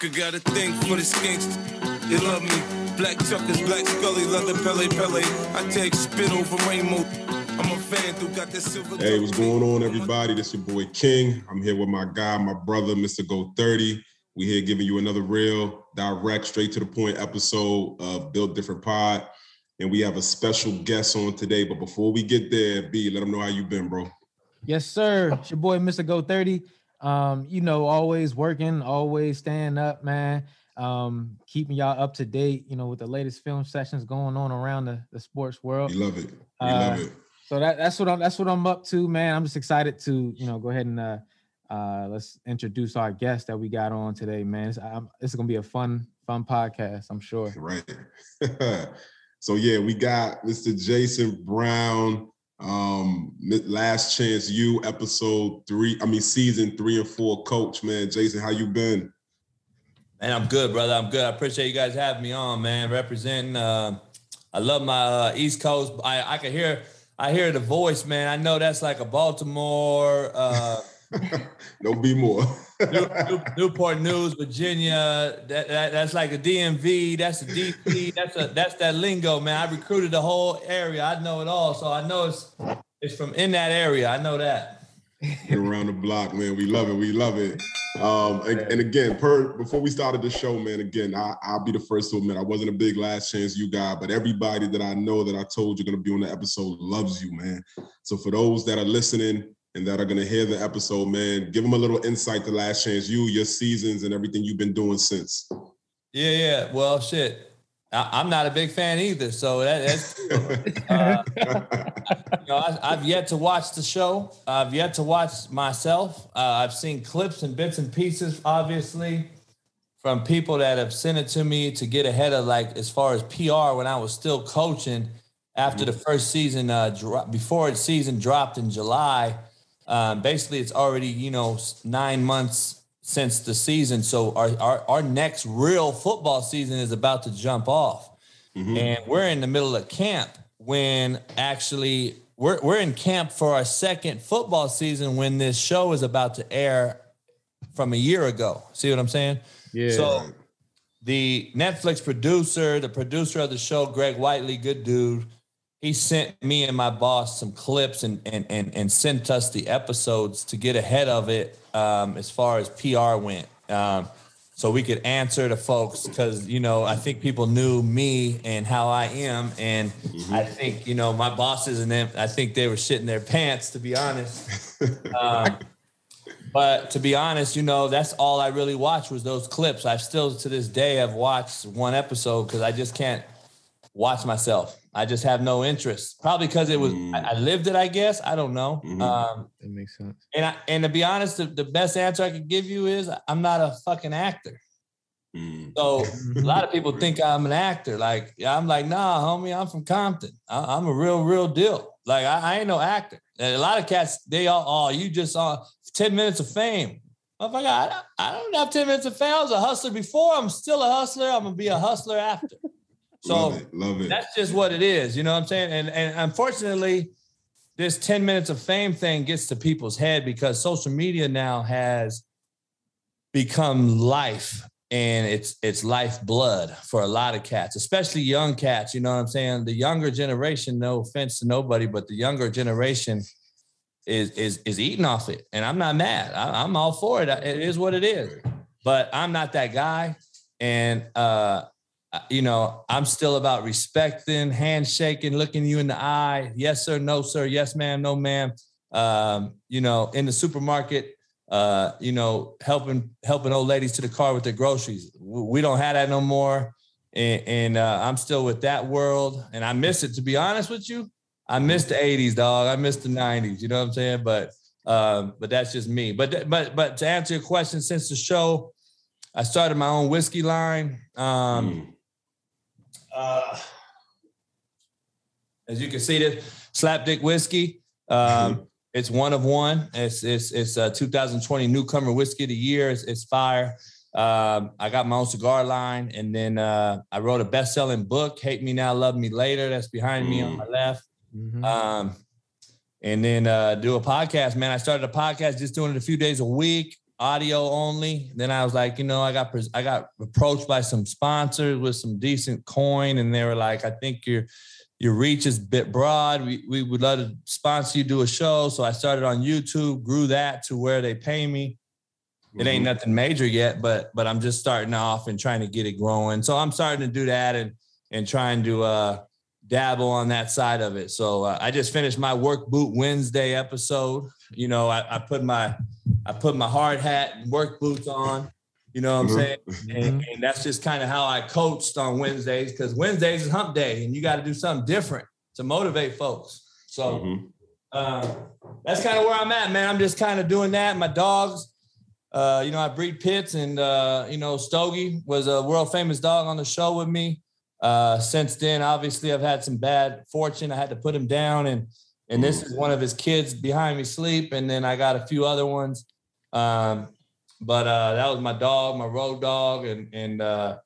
America got a thing for the skinks. They love me. Black Chuckers, Black Scully, Leather Pele Pele. I take spit over rainbow. I'm a fan who got that silver. Hey, what's going on, everybody? This your boy King. I'm here with my guy, my brother, Mr. Go 30. We here giving you another real, direct, straight to the point episode of Built Different Pod. And we have a special guest on today. But before we get there, B, let them know how you been, bro. Yes, sir. It's your boy, Mr. Go 30. Um, you know, always working, always staying up, man. Um, keeping y'all up to date, you know, with the latest film sessions going on around the, the sports world. You love it. You Uh, love it. So that, that's what I'm that's what I'm up to, man. I'm just excited to, you know, go ahead and uh uh let's introduce our guest that we got on today, man. It's, I'm, it's gonna be a fun, fun podcast, I'm sure. Right. so yeah, we got Mr. Jason Brown. Um, Last Chance U episode three. I mean, season three and four, coach. Man, Jason, how you been? Man, I'm good, brother. I'm good. I appreciate you guys having me on, man. Representing. Uh, I love my uh, East Coast. I I can hear. I hear the voice, man. I know that's like a Baltimore, uh, no be more. New, New, Newport News, Virginia. That, that that's like a DMV. That's a DC. That's a that's that lingo, man. I recruited the whole area. I know it all, so I know it's it's from in that area. I know that. Around the block, man. We love it. We love it. Um, and, and again, per before we started the show, man. Again, I, I'll be the first to admit I wasn't a big Last Chance U guy, but everybody that I know that I told you're gonna be on the episode loves you, man. So for those that are listening and that are gonna hear the episode, man, give them a little insight to Last Chance U, your seasons, and everything you've been doing since. Yeah, yeah. Well, shit. I, am not a big fan either, so that, that's. Uh, you know, I, have yet to watch the show. I've yet to watch myself. Uh, I've seen clips and bits and pieces, obviously, from people that have sent it to me to get ahead of, like, as far as PR when I was still coaching. After the first season, uh, dro- before its season dropped in July, um, basically it's already you know nine months since the season. So our, our, our next real football season is about to jump off. Mm-hmm. And we're in the middle of camp when actually we're, we're in camp for our second football season when this show is about to air from a year ago. See what I'm saying? Yeah. So the Netflix producer, the producer of the show, Greg Whiteley, good dude, he sent me and my boss some clips and and and, and sent us the episodes to get ahead of it um, as far as PR went. Um, so we could answer to folks because you know I think people knew me and how I am, and mm-hmm. I think you know my bosses and them. I think they were shitting their pants to be honest. um, but to be honest, you know that's all I really watched was those clips. I still to this day have watched one episode because I just can't watch myself. I just have no interest. Probably because it was mm. I, I, lived it. I guess I don't know. Mm-hmm. Um, that makes sense. And I, and to be honest, the, the, best answer I could give you is I'm not a fucking actor. Mm. So a lot of people think I'm an actor. Like I'm like, nah, homie, I'm from Compton. I, am a real, real deal. Like I, I, ain't no actor. And a lot of cats, they all, oh, you just saw 10 minutes of fame. Motherfucker, I, I don't have 10 minutes of fame. I was a hustler before. I'm still a hustler. I'm gonna be a hustler after. So love it, love it. that's just what it is. You know what I'm saying? And and unfortunately, this 10 minutes of fame thing gets to people's head because social media now has become life and it's it's life blood for a lot of cats, especially young cats. You know what I'm saying? The younger generation, no offense to nobody, but the younger generation is is is eating off it, and I'm not mad. I, am all for it. It is what it is. But I'm not that guy, and uh, you know, I'm still about respecting, handshaking, looking you in the eye. Yes, sir. No, sir. Yes, ma'am. No, ma'am. Um, you know, in the supermarket, uh, you know, helping helping old ladies to the car with their groceries. We don't have that no more. And, and uh, I'm still with that world, and I miss it. To be honest with you, I miss the '80s, dog. I miss the '90s. You know what I'm saying? But um, but that's just me. But but but to answer your question, since the show, I started my own whiskey line. Um, Mm. Uh, as you can see, this Slapdick whiskey. Um, it's one of one. It's it's it's a 2020 newcomer whiskey of the year. It's, it's fire. Um, I got my own cigar line, and then uh, I wrote a best-selling book, "Hate Me Now, Love Me Later." That's behind me on Mm. my left. Mhm. Um, and then uh, do a podcast, man. I started a podcast, just doing it a few days a week, audio only. Then I was like, you know, I got pres- I got approached by some sponsors with some decent coin, and they were like, I think your your reach is a bit broad. We we would love to sponsor you, do a show. So I started on YouTube, grew that to where they pay me. It ain't Mhm. nothing major yet, but but I'm just starting off and trying to get it growing. So I'm starting to do that and and trying to uh dabble on that side of it. So uh, I just finished my work boot Wednesday episode. You know, I, I put my I put my hard hat and work boots on. You know what I'm Mhm. saying? And, and that's just kind of how I coached on Wednesdays because Wednesdays is hump day and you got to do something different to motivate folks. So Mhm. uh, that's kind of where I'm at, man. I'm just kind of doing that. My dogs, uh, you know, I breed pits, and uh, you know, Stogie was a world famous dog on the show with me. Uh, since then, obviously, I've had some bad fortune. I had to put him down, and and this is one of his kids behind me sleep, and then I got a few other ones. Um, but uh, that was my dog, my road dog, and and uh,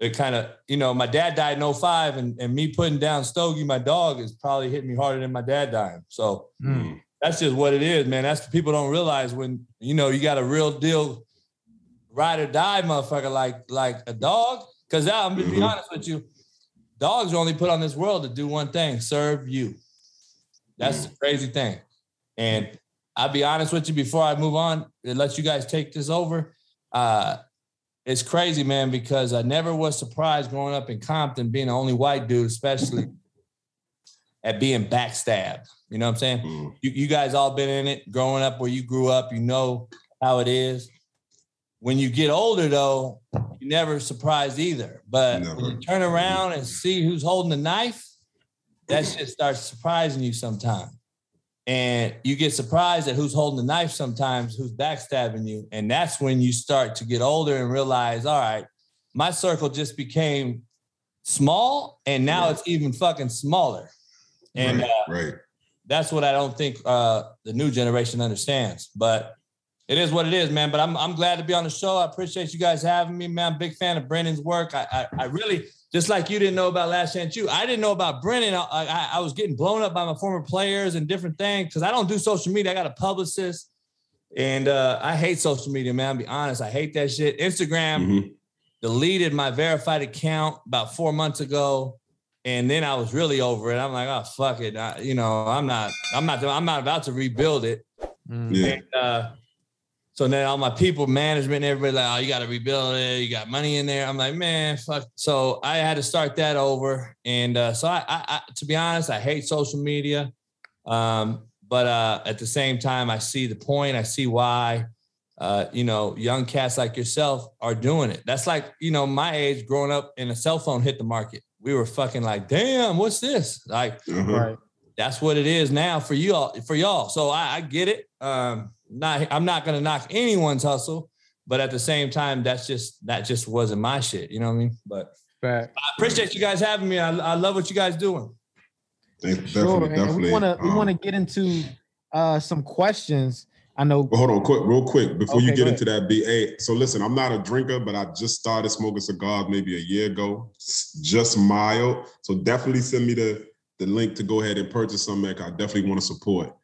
it kind of, you know, my dad died in 05, and, and me putting down Stogie, my dog, is probably hitting me harder than my dad dying. So Mm. that's just what it is, man. That's what people don't realize when you know you got a real deal ride or die motherfucker like like a dog. Cause I'm gonna be Mhm. honest with you, dogs are only put on this world to do one thing: serve you. That's the crazy thing. And I'll be honest with you before I move on and let you guys take this over. Uh, it's crazy, man, because I never was surprised growing up in Compton, being the only white dude, especially at being backstabbed. You know what I'm saying? Mm. you, you guys all been in it growing up where you grew up you know how it is when you get older though you never surprised either but when you turn around and see who's holding the knife that shit starts surprising you sometimes and you get surprised at who's holding the knife sometimes who's backstabbing you and that's when you start to get older and realize all right my circle just became small and now Yeah. it's even fucking smaller and right, uh, right. that's what I don't think uh, the new generation understands. But it is what it is, man. But I'm I'm glad to be on the show. I appreciate you guys having me, man. I'm a big fan of Brennan's work. I I, I really just like you didn't know about Last Chance U. I didn't know about Brennan. I, I, I was getting blown up by my former players and different things because I don't do social media. I got a publicist. And uh, I hate social media, man. I'll be honest. I hate that shit. Instagram Mhm. deleted my verified account about four months ago. And then I was really over it. I'm like, oh fuck it. I, you know, I'm not, I'm not, I'm not about to rebuild it. Mm. Yeah. And uh, so then all my people management, everybody like, oh, you got to rebuild it. You got money in there. I'm like, man, fuck. So I had to start that over. And uh, so I, I, I, to be honest, I hate social media. Um, but uh, at the same time, I see the point. I see why. Uh, you know, young cats like yourself are doing it. That's like, you know, my age growing up and a cell phone hit the market. We were fucking like, damn, what's this? Like, Uh-huh. Right. that's what it is now for you all for y'all. So I, I get it. Um, not I'm not gonna knock anyone's hustle, but at the same time, that's just that just wasn't my shit. You know what I mean? But Fact. I appreciate you guys having me. I, I love what you guys doing. Thank- Sure. Definitely, definitely. we want to we Um, want to get into uh some questions. I know. But hold on, quick, real quick, before you get into that BA. So listen, I'm not a drinker, but I just started smoking cigars maybe a year ago. Just mild. So definitely send me the the link to go ahead and purchase some. Mac. I definitely want to support.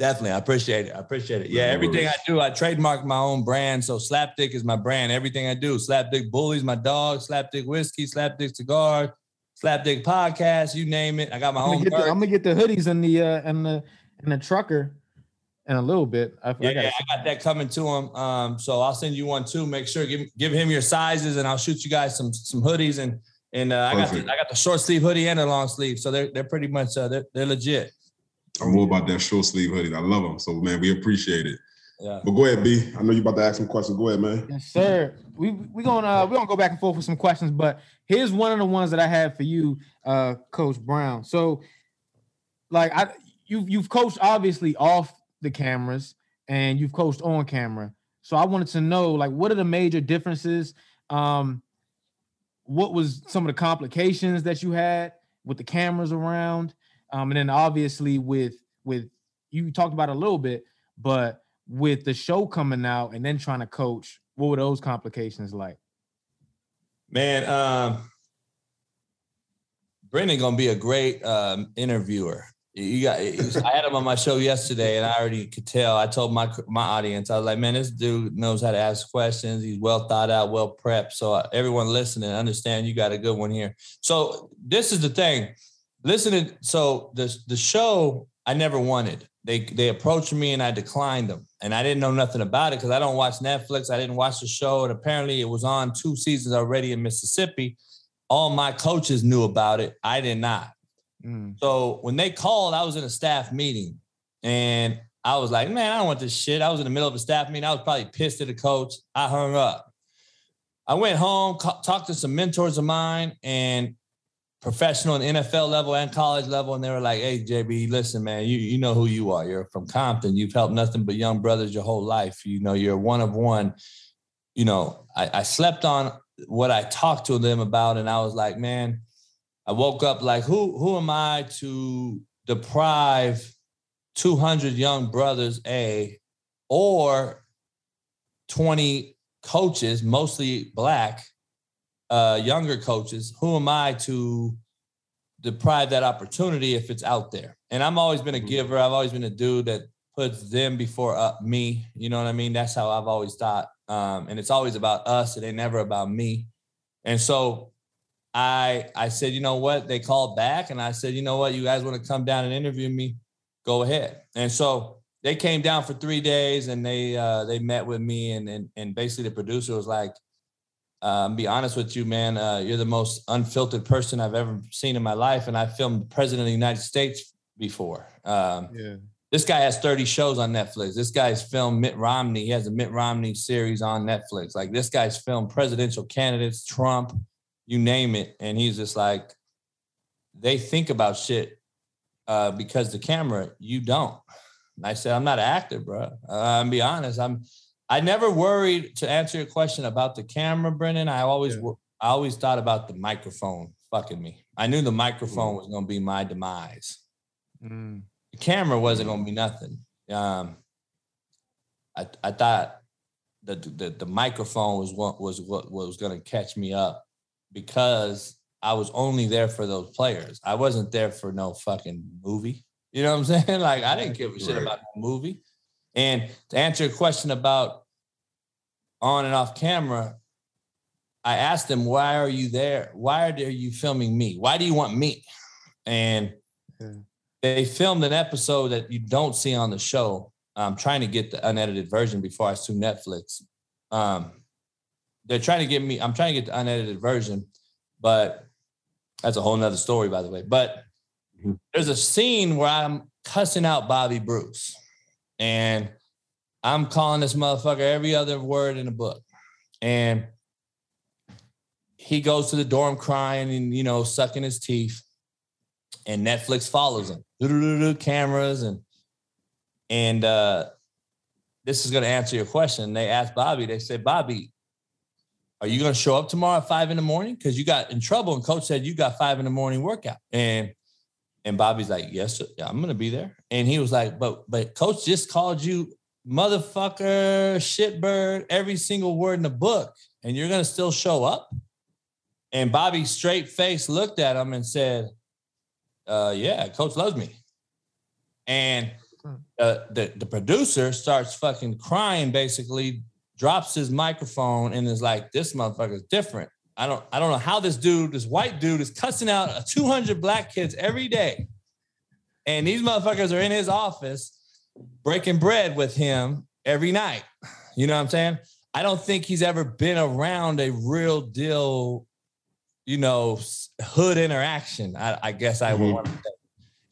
Definitely, I appreciate it. I appreciate it. Yeah, everything I do, I trademark my own brand. So Slapdick is my brand. Everything I do, Slapdick Bullies, my dog, Slapdick Whiskey, Slapdick Cigar, Slapdick Podcast, you name it. I got my I'm own. gonna, the. I'm gonna get the hoodies and the uh and the and the trucker in a little bit. I, I Yeah, gotta yeah, I got that coming to him. Um, so I'll send you one too. Make sure give give him your sizes, and I'll shoot you guys some some hoodies and and uh, I got the, I got the short sleeve hoodie and the long sleeve, so they're they're pretty much uh, they're, they're legit. I'm more about that short sleeve hoodie. I love them. So man, we appreciate it. Yeah. But go ahead, B. I know you're about to ask some questions. Go ahead, man. Yes, sir. We we gonna uh, we gonna go back and forth with some questions, but here's one of the ones that I had for you, uh, Coach Brown. So like I you you've coached obviously off the cameras and you've coached on camera. So I wanted to know like what are the major differences? Um what was some of the complications that you had with the cameras around? Um and then obviously with with you talked about a little bit, but with the show coming out and then trying to coach, what were those complications like? Man, um Brendan gonna be a great um, interviewer. You got. Was, I had him on my show yesterday, and I already could tell. I told my my audience, I was like, "Man, this dude knows how to ask questions. He's well thought out, well prepped." So uh, everyone listening, understand you got a good one here. So this is the thing. Listening. So the the show I never wanted. They they approached me and I declined them, and I didn't know nothing about it because I don't watch Netflix. I didn't watch the show, and apparently it was on two seasons already in Mississippi. All my coaches knew about it. I did not. Mm. So when they called, I was in a staff meeting and I was like, man, I don't want this shit. I was in the middle of a staff meeting. I was probably pissed at the coach. I hung up. I went home, talked to some mentors of mine and professional and NFL level and college level. And they were like, hey, JB, listen, man, you, you know who you are. You're from Compton. You've helped nothing but young brothers your whole life. You know, you're one of one. You know, I, I slept on what I talked to them about. And I was like, man, I woke up like, who who am I to deprive 200 young brothers, A, or 20 coaches, mostly black, uh, younger coaches, who am I to deprive that opportunity if it's out there? And I've always been a mm-hmm. giver. I've always been a dude that puts them before uh, me. You know what I mean? That's how I've always thought. Um, and it's always about us. It ain't never about me. And so I I said, you know what? They called back and I said, you know what? You guys want to come down and interview me? Go ahead. And so they came down for three days and they uh, they met with me and and and basically the producer was like, um, be honest with you, man, uh, you're the most unfiltered person I've ever seen in my life. And I filmed the president of the United States before. Um, yeah. This guy has 30 shows on Netflix. This guy's filmed Mitt Romney. He has a Mitt Romney series on Netflix. Like this guy's filmed presidential candidates, Trump, you name it. And he's just like, they think about shit uh, because the camera, you don't. And I said, I'm not an actor, bro. Uh, I'm be honest. I'm. I never worried to answer your question about the camera, Brennan. I always, yeah. I always thought about the microphone fucking me. I knew the microphone mm. was gonna be my demise. Mm. The camera wasn't gonna be nothing. Um, I I thought the the, the microphone was what was what was gonna catch me up because I was only there for those players. I wasn't there for no fucking movie. You know what I'm saying? Like I didn't give a shit right. about the movie. And to answer your question about on and off camera, I asked them, why are you there? Why are you filming me? Why do you want me? And yeah. they filmed an episode that you don't see on the show. I'm trying to get the unedited version before I sue Netflix. Um, they're trying to get me. I'm trying to get the unedited version, but that's a whole nother story, by the way. But mm-hmm. there's a scene where I'm cussing out Bobby Bruce, and I'm calling this motherfucker every other word in the book, and he goes to the dorm crying and you know sucking his teeth, and Netflix follows him, cameras and and uh, this is to answer your question. They asked Bobby. They said, Bobby, are you to show up tomorrow at five in the morning? Because you got in trouble, and coach said you got five in the morning workout. And and Bobby's like, yes, sir. I'm to be there. And he was like, but but coach just called you motherfucker, shitbird, every single word in the book, and you're to still show up. And Bobby straight face looked at him and said, uh, yeah, coach loves me. And uh, the the producer starts fucking crying, basically drops his microphone and is like, "This motherfucker is different." I don't I don't know how this dude, this white dude, is cussing out 200 black kids every day, and these motherfuckers are in his office breaking bread with him every night. You know what I'm saying? I don't think he's ever been around a real deal, you know, hood interaction. I, I guess I mm-hmm. would want to say.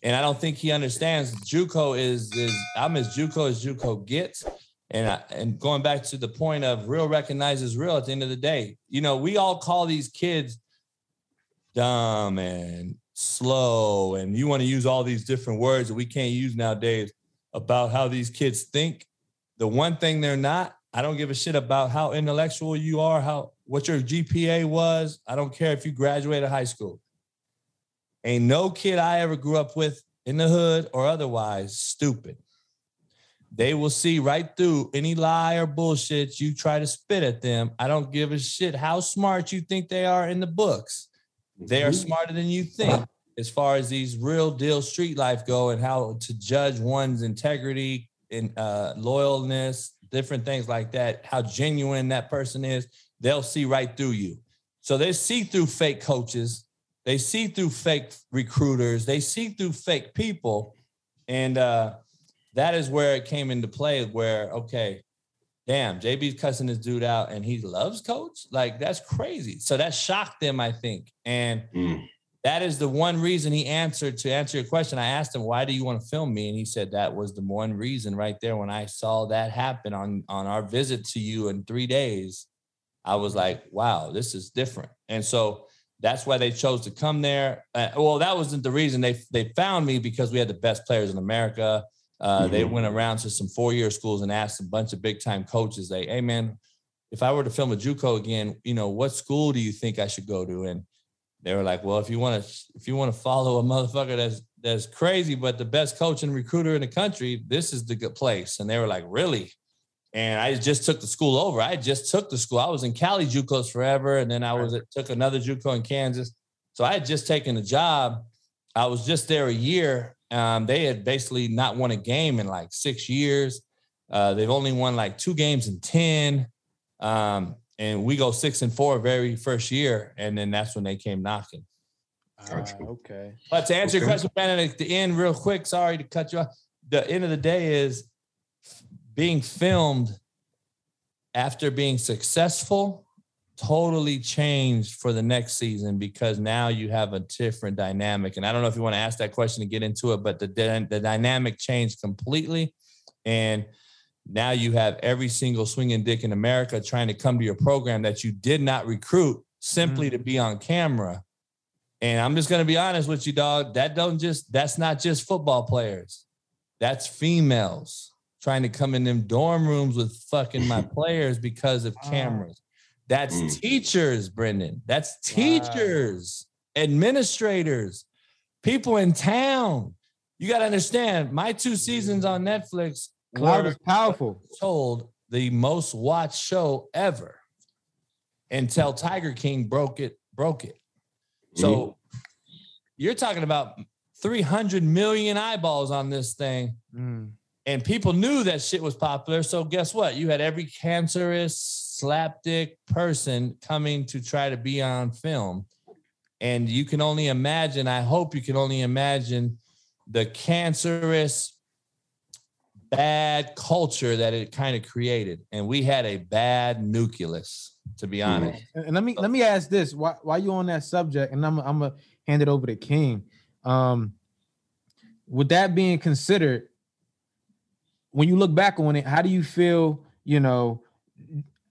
And I don't think he understands JUCO is is I'm as JUCO as JUCO gets. And I, and going back to the point of real recognizes real at the end of the day, you know, we all call these kids dumb and slow and you want to use all these different words that we can't use nowadays about how these kids think. The one thing they're not, I don't give a shit about how intellectual you are, how what your GPA was. I don't care if you graduated high school. Ain't no kid I ever grew up with in the hood or otherwise stupid. They will see right through any lie or bullshit you try to spit at them. I don't give a shit how smart you think they are in the books. They are mm-hmm. smarter than you think as far as these real deal street life go and how to judge one's integrity and uh, loyalness, different things like that, how genuine that person is. They'll see right through you. So they see through fake coaches, they see through fake recruiters, they see through fake people. And uh, that is where it came into play where, okay, damn, JB's cussing this dude out and he loves coach. Like that's crazy. So that shocked them, I think. And Mm. That is the one reason he answered to answer your question. I asked him, why do you want to film me? And he said that was the one reason right there when I saw that happen on on our visit to you in three days. I was like, wow, this is different. And so that's why they chose to come there. Uh, well, that wasn't the reason they they found me because we had the best players in America. Uh, They Mhm. went around to some four year schools and asked a bunch of big time coaches, like, "Hey, man, if I were to film a JUCO again, you know, what school do you think I should go to?" And they were like, "Well, if you want to, if you want to follow a motherfucker that's that's crazy, but the best coach and recruiter in the country, this is the good place." And they were like, "Really?" And I just took the school over. I just took the school. I was in Cali JUCOs forever, and then I was took another JUCO in Kansas. So I had just taken the job. I was just there a year. Um, they had basically not won a game in like six years. Uh, they've only won like two games in ten, um, and we go six and four very first year, and then that's when they came knocking. Gotcha. Ah, okay. But to answer your question, Brandon, at the end, real quick, sorry to cut you off. The end of the day is being filmed after being successful totally changed for the next season because now you have a different dynamic. And I don't know if you want to ask that question to get into it, but the, the dynamic changed completely. And now you have every single swinging dick in America trying to come to your program that you did not recruit simply to be on camera. And I'm just gonna be honest with you, dog. That don't just that's not just football players. That's females trying to come in them dorm rooms with fucking my players because of cameras. That's Mm. teachers, Brendan. That's teachers, administrators, people in town. You got to understand, my two seasons on Netflix Cloud is powerful. told the most watched show ever until Tiger King broke it, broke it. So you're talking about 300 million eyeballs on this thing. Mm. And people knew that shit was popular. So guess what? You had every cancerous, slapdick person coming to try to be on film. And you can only imagine, I hope you can only imagine the cancerous, bad culture that it kind of created. And we had a bad nucleus, to be honest. And and let me let me ask this: why why you on that subject? And I'm I'm gonna hand it over to King. Um, with that being considered, when you look back on it, how do you feel? You know,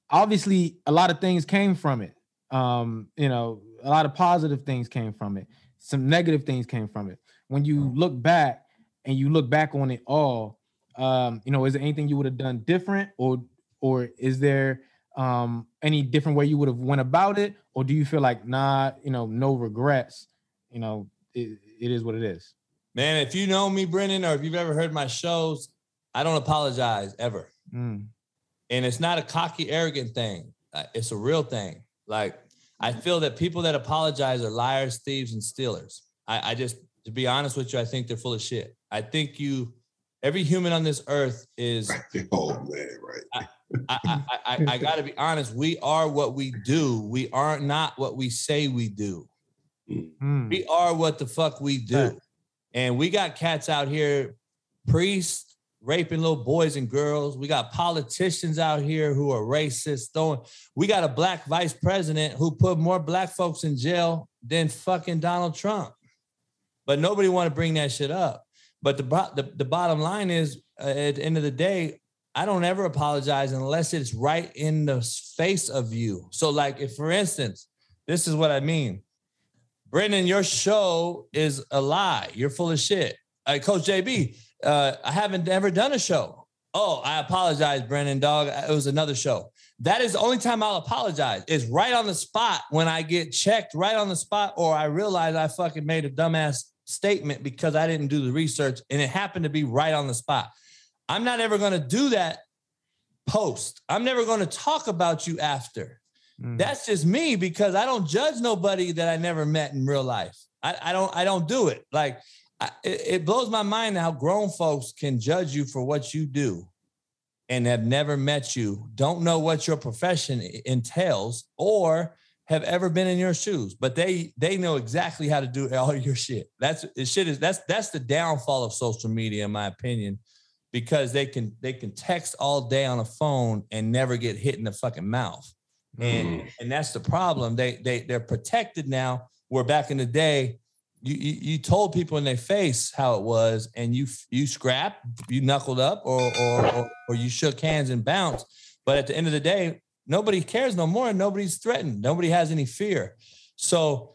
obviously a lot of things came from it. Um, you know, a lot of positive things came from it. Some negative things came from it. When you look back and you look back on it all, um, you know, is there anything you would have done different, or or is there um any different way you would have went about it? Or do you feel like nah you know no regrets you know it, it is what it is? Man, if you know me, Brendan, or if you've ever heard my shows, I don't apologize ever. Mm, and it's not a cocky arrogant thing. Uh, it's a real thing. Like i feel that people that apologize are liars thieves and stealers. I, I just to be honest with you i think they're full of shit. I think you every human on this earth is Oh man, right. i i i, I gotta be honest we are what we do we are not what we say we do mm, we are what the fuck we do. And we got cats out here, priests raping little boys and girls. We got politicians out here who are racist. Throwing, we got a black vice president who put more black folks in jail than fucking Donald Trump. But nobody want to bring that shit up. But the, the, the bottom line is, uh, at the end of the day, I don't ever apologize unless it's right in the face of you. So, like, if for instance, this is what I mean Brendan, your show is a lie. You're full of shit. Uh, Coach JB, uh, I haven't ever done a show. Oh, I apologize, Brendan, dog. It was another show. That is the only time I'll apologize. Is right on the spot when I get checked right on the spot, or I realize I fucking made a dumbass statement because I didn't do the research and it happened to be right on the spot. I'm not ever going to do that post. I'm never going to talk about you after. Mm. That's just me because I don't judge nobody that I never met in real life. I, I don't. I don't do it. Like I, it, it blows my mind how grown folks can judge you for what you do, and have never met you, don't know what your profession entails, or have ever been in your shoes, but they they know exactly how to do all your shit. That's it shit is that's that's the downfall of social media, in my opinion, because they can they can text all day on a phone and never get hit in the fucking mouth. And mm. and that's the problem. They they they're protected now. Where back in the day, you, you, you told people in their face how it was, and you you scrapped, you knuckled up, or or or, or you shook hands and bounced. But at the end of the day, nobody cares no more, and nobody's threatened. Nobody has any fear. So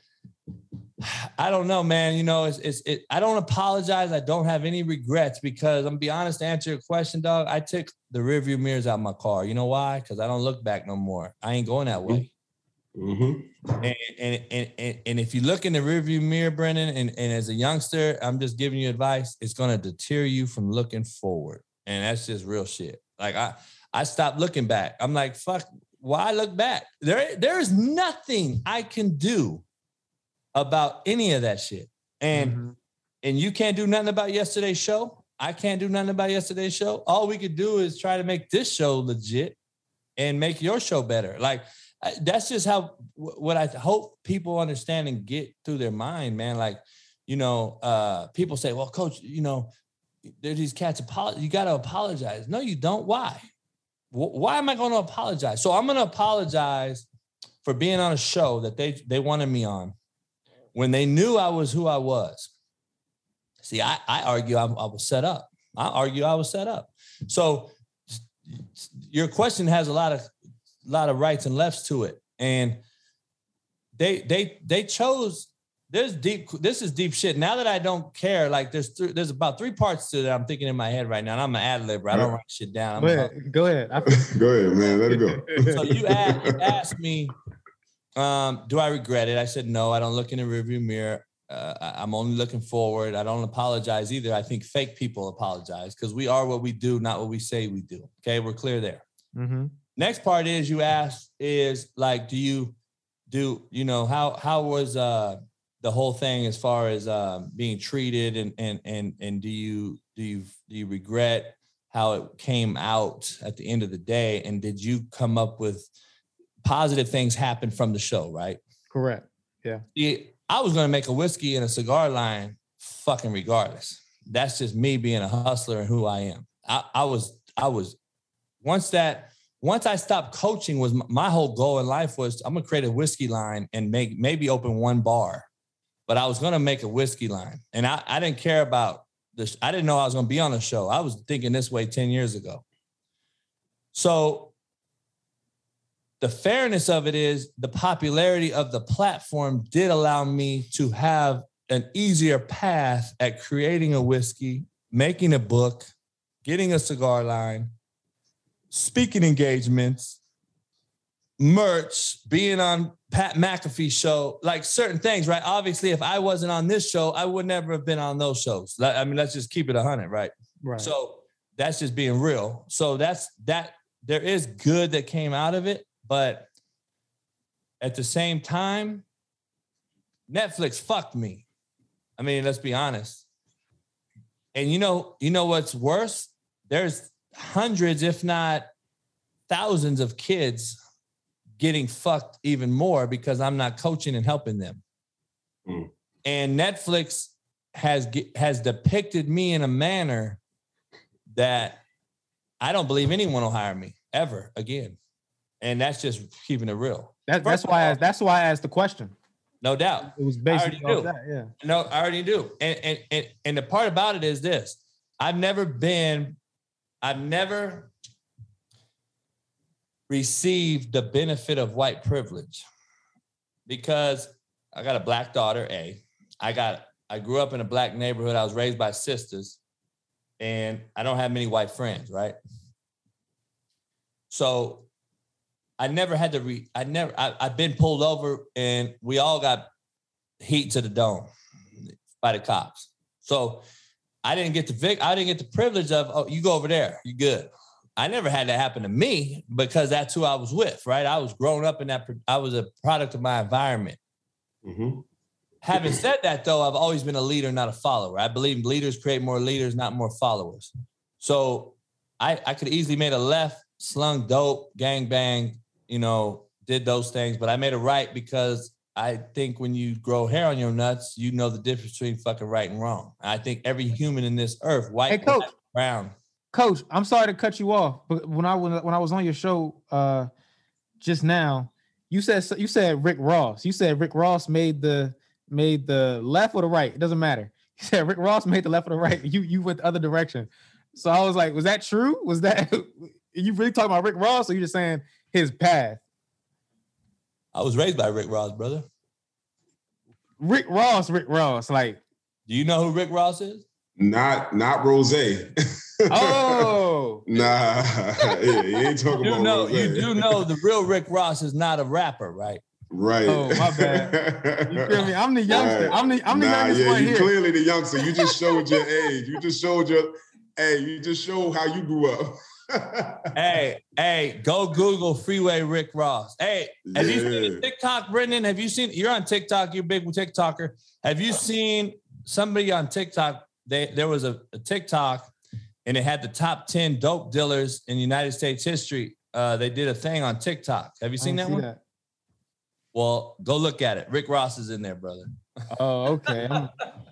I don't know, man. You know, it's, it's it. I don't apologize. I don't have any regrets because I'm gonna be honest. To answer your question, dog, I took the rearview mirrors out my car. You know why? Because I don't look back no more. I ain't going that way. Mm-hmm. And, and, and and and if you look in the rearview mirror, Brendan, and, and as a youngster, I'm just giving you advice. It's gonna deter you from looking forward, and that's just real shit. Like I I stopped looking back. I'm like, fuck. Why look back? There there is nothing I can do about any of that shit. And mm-hmm. and you can't do nothing about yesterday's show. I can't do nothing about yesterday's show. All we could do is try to make this show legit and make your show better. Like that's just how what I hope people understand and get through their mind, man. Like, you know, uh, people say, "Well, coach, you know, there's these cats. Apologize. You got to apologize." No, you don't. Why? Why am I going to apologize? So I'm going to apologize for being on a show that they they wanted me on when they knew I was who I was. See, I, I argue I, I was set up. I argue I was set up. So your question has a lot of lot of rights and lefts to it, and they they they chose. There's deep. This is deep shit. Now that I don't care, like there's th- there's about three parts to that I'm thinking in my head right now. And I'm an ad libber. I don't write shit down. I'm go ahead. Go ahead. go ahead, man. Let it go. so you asked, you asked me um, do I regret it? I said no. I don't look in the rearview mirror. Uh, I'm only looking forward. I don't apologize either. I think fake people apologize because we are what we do, not what we say we do. Okay, we're clear there. Mm-hmm. Next part is you ask is like, do you do you know how how was uh the whole thing as far as uh, being treated and and and and do you do you do you regret how it came out at the end of the day and did you come up with positive things happen from the show, right? Correct. Yeah. I was going to make a whiskey and a cigar line fucking regardless. That's just me being a hustler and who I am. I, I was, I was, once that, once I stopped coaching was my, whole goal in life was I'm going to create a whiskey line and make, maybe open one bar, but I was going to make a whiskey line. And I, I didn't care about this. I didn't know I was going to be on the show. I was thinking this way 10 years ago. So the fairness of it is the popularity of the platform did allow me to have an easier path at creating a whiskey, making a book, getting a cigar line, speaking engagements, merch, being on Pat McAfee show, like certain things, right? Obviously, if I wasn't on this show, I would never have been on those shows. I mean, let's just keep it a hundred, right? Right. So that's just being real. So that's that. There is good that came out of it, but at the same time, Netflix fucked me. I mean, let's be honest. And you know, you know what's worse? There's hundreds, if not thousands, of kids getting fucked even more because I'm not coaching and helping them. Mm. And Netflix has has depicted me in a manner that I don't believe anyone will hire me ever again and that's just keeping it real. That, that's why. All, I, that's why I asked the question. No doubt. It was basically that. Yeah. No, I already do. And, and and and the part about it is this: I've never been, I've never received the benefit of white privilege because I got a black daughter. A, I got. I grew up in a black neighborhood. I was raised by sisters, and I don't have many white friends. Right. So, I never had to re. I never. I, I've been pulled over, and we all got heat to the dome by the cops. So I didn't get the vic. I didn't get the privilege of. Oh, you go over there. You good. I never had that happen to me because that's who I was with, right? I was growing up in that. I was a product of my environment. Mm-hmm. Having said that, though, I've always been a leader, not a follower. I believe leaders create more leaders, not more followers. So I, I could easily made a left, slung dope, gang bang, you know, did those things, but I made a right because I think when you grow hair on your nuts, you know the difference between fucking right and wrong. I think every human in this earth, white, Hey, Coach. black, brown, Coach, I'm sorry to cut you off, but when I was when I was on your show uh just now, you said you said Rick Ross. You said Rick Ross made the made the left or the right. It doesn't matter. You said Rick Ross made the left or the right. You you went the other direction. So I was like, was that true? Was that you really talking about Rick Ross or you just saying his path? I was raised by Rick Ross, brother. Rick Ross, Rick Ross, like Do you know who Rick Ross is? Not not Rose. oh nah, yeah, you ain't talking You about know, you do know the real Rick Ross is not a rapper, right? Right. Oh, my bad. You feel me? I'm the youngster. Right. I'm the I'm the nah, youngest yeah, one you here. clearly the youngster. You just showed your age. You just showed your hey, you just showed how you grew up. hey, hey, go Google Freeway Rick Ross. Hey, have you seen TikTok, Brendan? Have you seen? You're on TikTok. You're a big TikToker. Have you seen somebody on TikTok? They there was a, a TikTok, and it had the top ten dope dealers in United States history. Uh, they did a thing on TikTok. Have you seen that see one? Well, go look at it. Rick Ross is in there, brother. Oh, okay. I'm,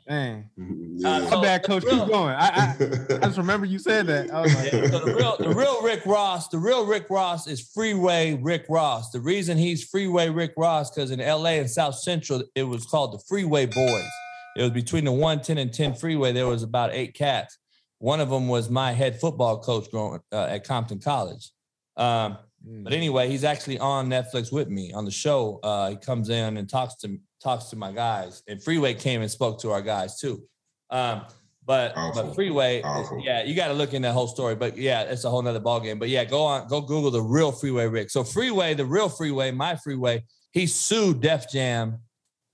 dang. yeah. Uh, My bad, coach. real- Keep going. I, I, I just remember you said that. I was like, Yeah, so the real, the real Rick Ross, the real Rick Ross is Freeway Rick Ross. The reason he's Freeway Rick Ross because in LA and South Central it was called the Freeway Boys. It was between the 110 and 10 freeway. There was about eight cats. One of them was my head football coach growing uh, at Compton College. Um, but anyway, he's actually on Netflix with me on the show. Uh, he comes in and talks to talks to my guys, and Freeway came and spoke to our guys too. Um, but but Freeway, yeah, you got to look in that whole story. But yeah, it's a whole nother ballgame. But yeah, go on, go Google the real Freeway Rick. So Freeway, the real Freeway, my Freeway, he sued Def Jam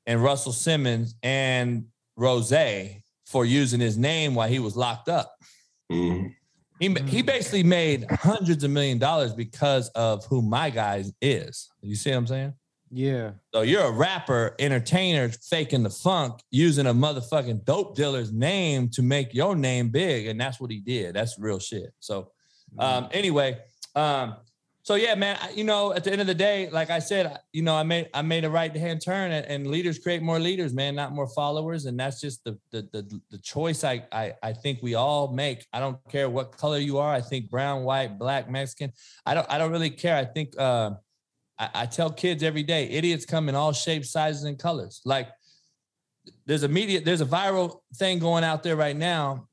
and Russell Simmons and Rose for using his name while he was locked up. Mhm. He, he basically made hundreds of million dollars because of who my guy is. You see what I'm saying? yeah. So you're a rapper, entertainer, faking the funk, using a motherfucking dope dealer's name to make your name big, and that's what he did. That's real shit. So, um, anyway, um, so yeah, man, you know, at the end of the day, like I said, you know, I made I made a right hand turn, and, and leaders create more leaders, man, not more followers, and that's just the the the, the choice I, I I think we all make. I don't care what color you are. I think brown, white, black, Mexican. I don't I don't really care. I think. Uh, I, I tell kids every day, idiots come in all shapes, sizes, and colors. Like there's a media, there's a viral thing going out there right now.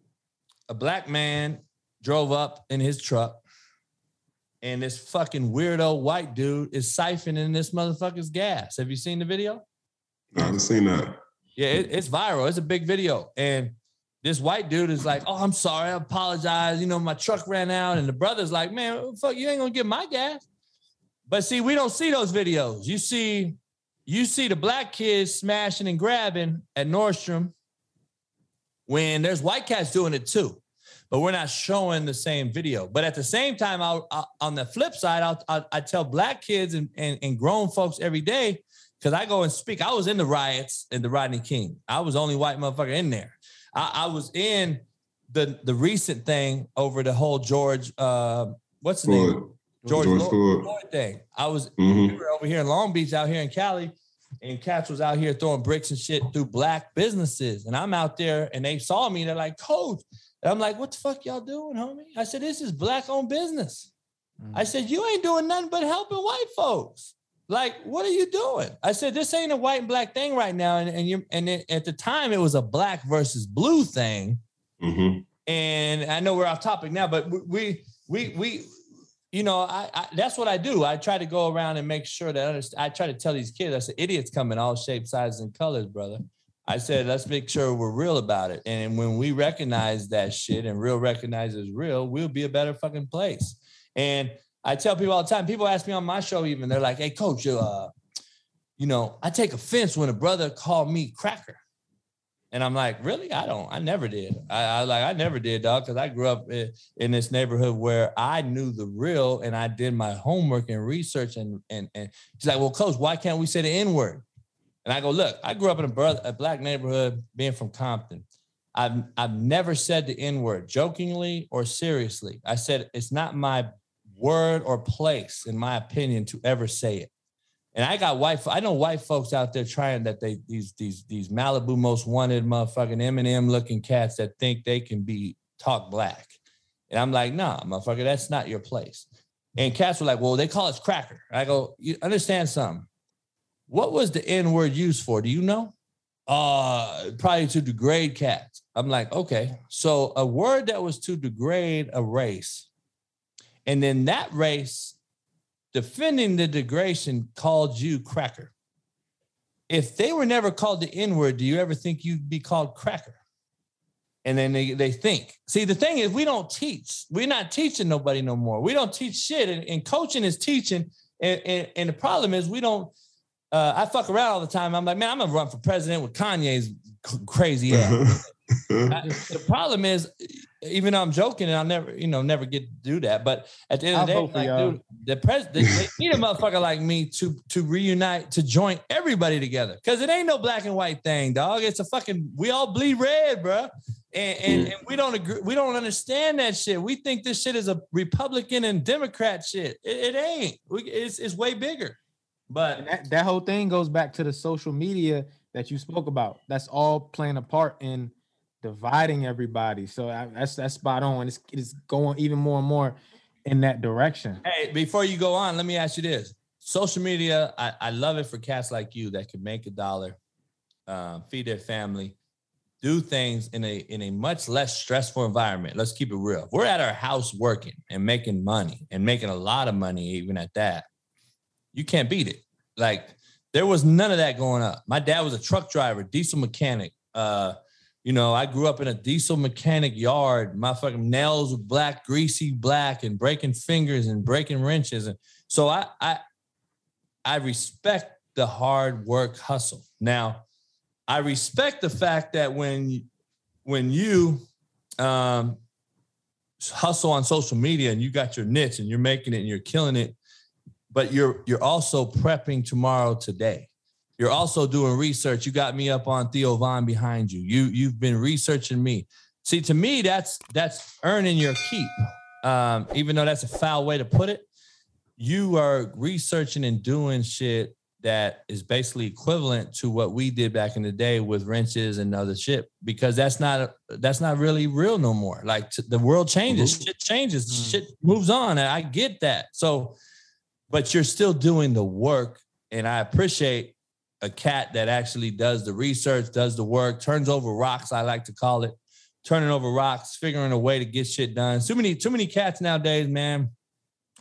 A black man drove up in his truck, and this fucking weirdo white dude is siphoning this motherfucker's gas. Have you seen the video? I haven't seen that. Yeah, it, it's viral. It's a big video. And this white dude is like, Oh, I'm sorry. I apologize. You know, my truck ran out. And the brother's like, Man, fuck, you ain't gonna get my gas. But see, we don't see those videos. You see, you see the black kids smashing and grabbing at Nordstrom when there's white cats doing it too. But we're not showing the same video. But at the same time, I'll, i on the flip side, I'll, I'll, I tell black kids and, and, and grown folks every day because I go and speak. I was in the riots in the Rodney King. I was the only white motherfucker in there. I, I was in the the recent thing over the whole George. Uh, what's his name? George, George Floyd, Floyd. Floyd thing. I was Mhm. we were over here in Long Beach, out here in Cali, and Cats was out here throwing bricks and shit through black businesses. And I'm out there, and they saw me. They're like, "Coach," and I'm like, "What the fuck y'all doing, homie?" I said, "This is black owned business." I said, "You ain't doing nothing but helping white folks." Like, what are you doing? I said, "This ain't a white and black thing right now." And and you and it, at the time, it was a black versus blue thing Mhm. and I know we're off topic now, but we we we you know, I, I, that's what I do. I try to go around and make sure that I, understand, I try to tell these kids. I said, idiots come in all shapes, sizes, and colors, brother. I said, let's make sure we're real about it. And when we recognize that shit and real recognizes real, we'll be a better fucking place. And I tell people all the time, people ask me on my show, even they're like, hey, coach, uh, you know, I take offense when a brother called me cracker. And I'm like, really? I don't. I never did. I, I like. I never did, dog. Because I grew up in, in, this neighborhood where I knew the real, and I did my homework and research. And and and she's like, well, coach, why can't we say the N word? And I go, look, I grew up in a, brother, a black neighborhood, being from Compton. I've I've never said the N word jokingly or seriously. I said it's not my word or place, in my opinion, to ever say it. And I got white. I know white folks out there trying that they these these these Malibu most wanted motherfucking Eminem looking cats that think they can be talk black. And I'm like, nah, motherfucker, that's not your place. And cats were like, well, they call us cracker. I go, you understand something? What was the N word used for? Do you know? Uh, probably to degrade cats. I'm like, okay, so a word that was to degrade a race, and then that race defending the degradation called you cracker. If they were never called the N word, do you ever think you'd be called cracker? And then they, they think. See, the thing is, we don't teach. We're not teaching nobody no more. We don't teach shit. And, and coaching is teaching. And, and, and, the problem is, we don't. Uh, I fuck around all the time. I'm like, man, I'm gonna run for president with Kanye's crazy ass. the problem is, even though I'm joking and I'll never, you know, never get to do that. But at the end of the day, like, dude, the president they need a motherfucker like me to to reunite, to join everybody together. Cause it ain't no black and white thing, dog. It's a fucking we all bleed red, bro. And, and, and, we don't agree, we don't understand that shit. We think this shit is a Republican and Democrat shit. It, it ain't. We, it's it's way bigger. But that, that whole thing goes back to the social media that you spoke about. That's all playing a part in dividing everybody. So I, that's that's spot on. It's it's going even more and more in that direction. Hey, before you go on, let me ask you this: social media, I, I love it for cats like you that can make a dollar, uh, feed their family, do things in a in a much less stressful environment. Let's keep it real. We're at our house working and making money and making a lot of money, even at that. You can't beat it. Like there was none of that going up. My dad was a truck driver, diesel mechanic. Uh, you know, I grew up in a diesel mechanic yard. My fucking nails were black, greasy black, and breaking fingers and breaking wrenches. And so I I I respect the hard work hustle. Now, I respect the fact that when when you um, hustle on social media and you got your niche and you're making it and you're killing it, but you're you're also prepping tomorrow today. You're also doing research. You got me up on Theo Von behind you. You you've been researching me. See, to me, that's that's earning your keep. Um, even though that's a foul way to put it, you are researching and doing shit that is basically equivalent to what we did back in the day with wrenches and other shit because that's not that's not really real no more like the world changes mm-hmm. shit changes mm-hmm. shit moves on and i get that so but you're still doing the work and i appreciate a cat that actually does the research, does the work, turns over rocks, I like to call it, turning over rocks, figuring a way to get shit done. Too many, too many cats nowadays, man.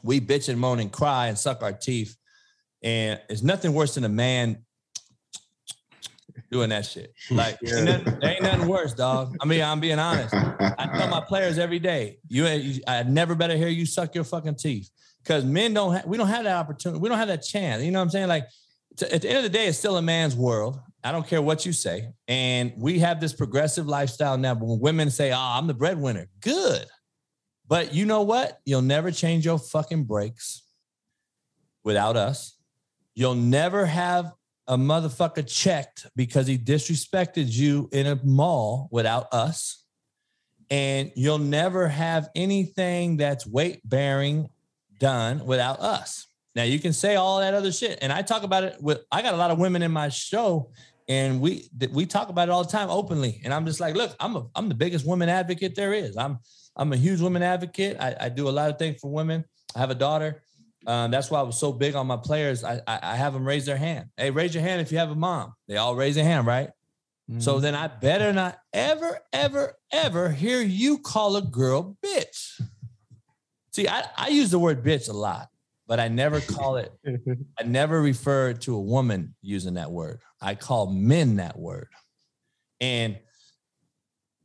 We bitch and moan and cry and suck our teeth. And it's nothing worse than a man doing that shit. Like yeah. ain't, nothing, ain't, nothing, worse, dog. I mean, I'm being honest. I tell my players every day, you, I never better hear you suck your fucking teeth because men don't. We don't have that opportunity. We don't have that chance. You know what I'm saying? Like at the end of the day, it's still a man's world. I don't care what you say. And we have this progressive lifestyle now. But when women say, oh, I'm the breadwinner, good. But you know what? You'll never change your fucking brakes without us. You'll never have a motherfucker checked because he disrespected you in a mall without us. And you'll never have anything that's weight bearing done without us. Now you can say all that other shit, and I talk about it with. I got a lot of women in my show, and we we talk about it all the time openly. And I'm just like, look, I'm a I'm the biggest woman advocate there is. I'm I'm a huge woman advocate. I, I do a lot of things for women. I have a daughter. Um, that's why I was so big on my players. I, I, I have them raise their hand. Hey, raise your hand if you have a mom. They all raise their hand, right? Mm-hmm. So then I better not ever, ever, ever hear you call a girl bitch. See, I, I use the word bitch a lot, but I never call it, I never refer to a woman using that word. I call men that word. And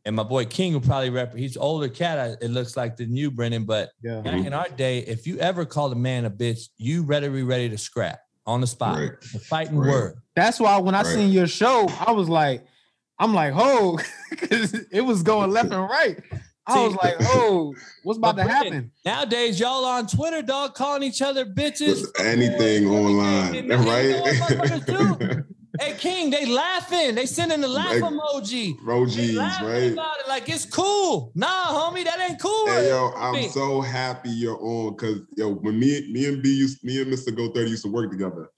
and my boy King will probably rep. He's older cat. It looks like than you, Brendan. But Yeah. back in our day, if you ever called a man a bitch, you better be ready to scrap on the spot. Right. The fighting Right. word. That's why when I Right. seen your show, I was like, I'm like, oh, because it was going left and right. I was like, oh, what's about But to Brendan, happen? Nowadays, y'all on Twitter, dog, calling each other bitches. With anything online, And- and you know right? Hey King, they laughing. They sending the laugh Like, emoji. They right? about it like it's cool. Nah, homie, that ain't cool. Hey yo, I mean- I'm so happy you're on because yo, when me, me and B used, me and Mr. Go 30 used to work together,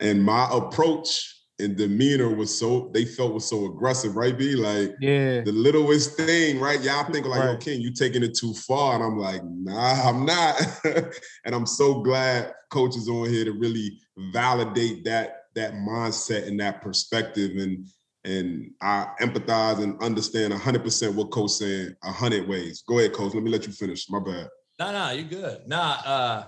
and my approach and demeanor was so they felt was so aggressive, right? B like Yeah. the littlest thing, right? Y'all think like, yo, Right. King, you taking it too far, and I'm like, nah, I'm not. and I'm so glad coach is on here to really validate that that mindset and that perspective and and I empathize and understand 100% what coach saying 100 ways. Go ahead, coach. Let me let you finish. My bad. Nah, nah, you good. Nah, uh,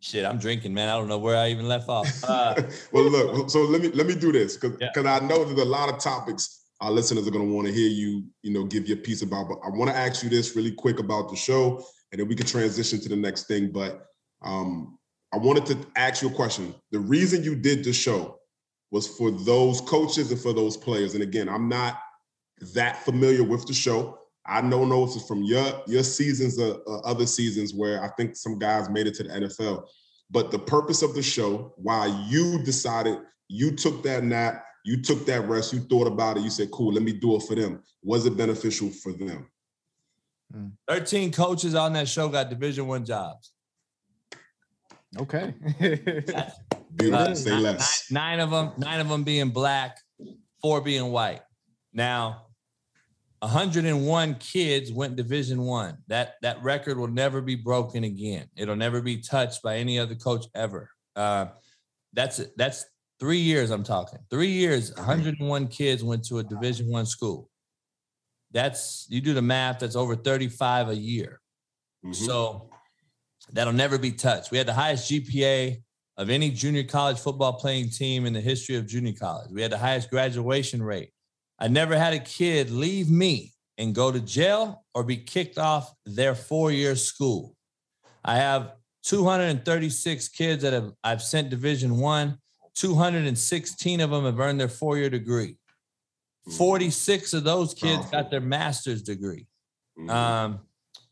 shit, I'm drinking, man. I don't know where I even left off. Uh, well, look. So let me let me do this because Yeah. I know there's a lot of topics our listeners are going to want to hear you, you know, give your piece about. But I want to ask you this really quick about the show, and then we can transition to the next thing. But um, I wanted to ask you a question. The reason you did the show was for those coaches and for those players. And again, I'm not that familiar with the show. I know notes from your your seasons, uh, uh, other seasons where I think some guys made it to the NFL. But the purpose of the show, why you decided you took that nap, you took that rest, you thought about it, you said, "Cool, let me do it for them." Was it beneficial for them? 13 coaches on that show got division one jobs. Okay. Beautiful. Uh, Say nine- less. Nine, nine of them, nine of them being black, four being white. Now, 101 kids went Division One. That that record will never be broken again. It'll never be touched by any other coach ever. Uh, that's that's three years. I'm talking three years. 101 kids went to a Division One school. That's you do the math. That's over 35 a year. Mhm. So that'll never be touched. We had the highest GPA of any junior college football playing team in the history of junior college. We had the highest graduation rate. I never had a kid leave me and go to jail or be kicked off their four-year school. I have 236 kids that have I've sent Division One. 216 of them have earned their four-year degree. 46 of those kids got their master's degree Mhm. um,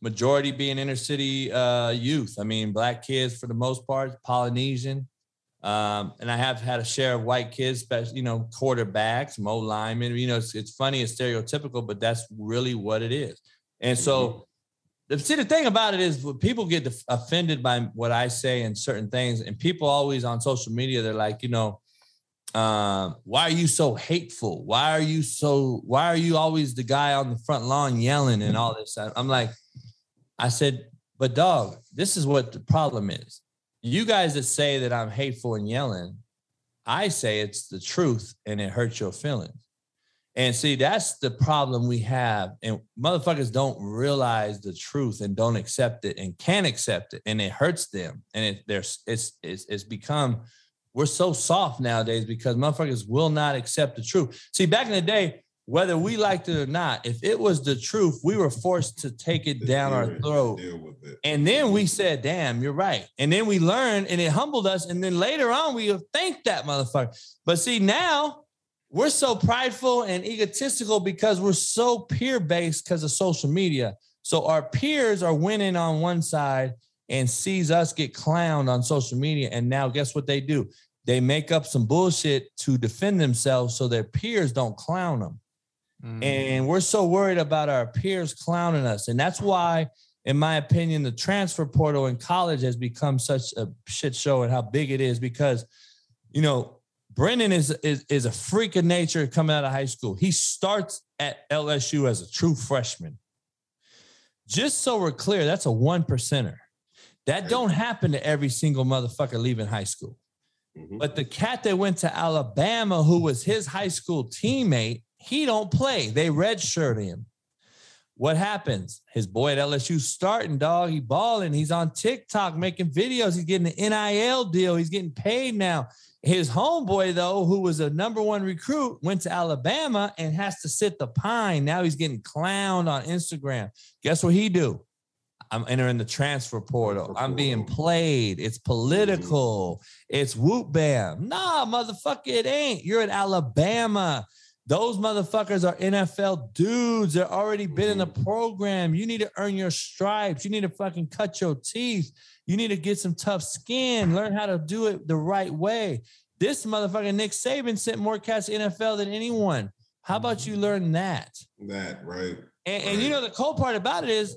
majority being inner city uh, youth. I mean, black kids for the most part, Polynesian. Um, and I have had a share of white kids, especially, you know, quarterbacks, Mo linemen. You know, it's, it's funny, it's stereotypical, but that's really what it is. And so, the, see, the thing about it is, people get offended by what I say and certain things, and people always on social media, they're like, you know, um, why are you so hateful? Why are you so? Why are you always the guy on the front lawn yelling and all this? I'm like, I said, but dog, this is what the problem is. You guys that say that I'm hateful and yelling, I say it's the truth and it hurts your feelings. And see, that's the problem we have. And motherfuckers don't realize the truth and don't accept it and can't accept it. And it hurts them. And it there's it's it's it's become we're so soft nowadays because motherfuckers will not accept the truth. See, back in the day, whether we liked it or not, if it was the truth, we were forced to take it down our Deal with it. throat. Deal with it. And then we said, damn, you're right. And then we learned and it humbled us. And then later on, we thanked that motherfucker. But see, now we're so prideful and egotistical because we're so peer based because of social media. So our peers are winning on one side and sees us get clowned on social media. And now guess what they do? They make up some bullshit to defend themselves so their peers don't clown them. Mm. And we're so worried about our peers clowning us. And that's why, in my opinion, the transfer portal in college has become such a shit show and how big it is because, you know, Brendan is, is, is a freak of nature coming out of high school. He starts at LSU as a true freshman. Just so we're clear, that's a one percenter. That don't happen to every single motherfucker leaving high school. Mhm. But the cat that went to Alabama, who was his high school teammate, he don't play. They redshirt him. What happens? His boy at LSU starting, dog. He balling. He's on TikTok making videos. He's getting an NIL deal. He's getting paid now. His homeboy, though, who was a number one recruit, went to Alabama and has to sit the pine. Now he's getting clowned on Instagram. Guess what he do? I'm entering the transfer portal. I'm being played. It's political. Mm-hmm. It's whoop bam. Nah, motherfucker, it ain't. You're at Alabama. Those motherfuckers are NFL dudes. They're already been in the mm-hmm. program. You need to earn your stripes. You need to fucking cut your teeth. You need to get some tough skin. Learn how to do it the right way. This motherfucker Nick Saban sent more cats to NFL than anyone. How about you learn that? That right. And, and you know the cool part about it is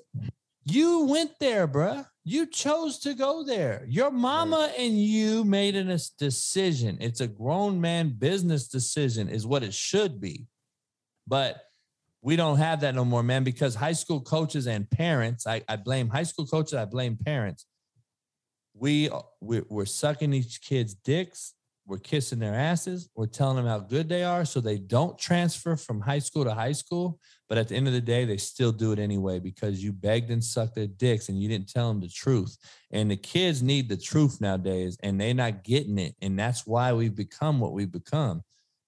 you went there, bruh. You chose to go there. Your mama and you made a decision. It's a grown man business decision, is what it should be. But we don't have that no more, man, because high school coaches and parents, I, I blame high school coaches, I blame parents. We, we're, we're sucking each kid's dicks we're kissing their asses. We're telling them how good they are so they don't transfer from high school to high school. But at the end of the day, they still do it anyway because you begged and sucked their dicks and you didn't tell them the truth. And the kids need the truth nowadays and they're not getting it. And that's why we've become what we've become.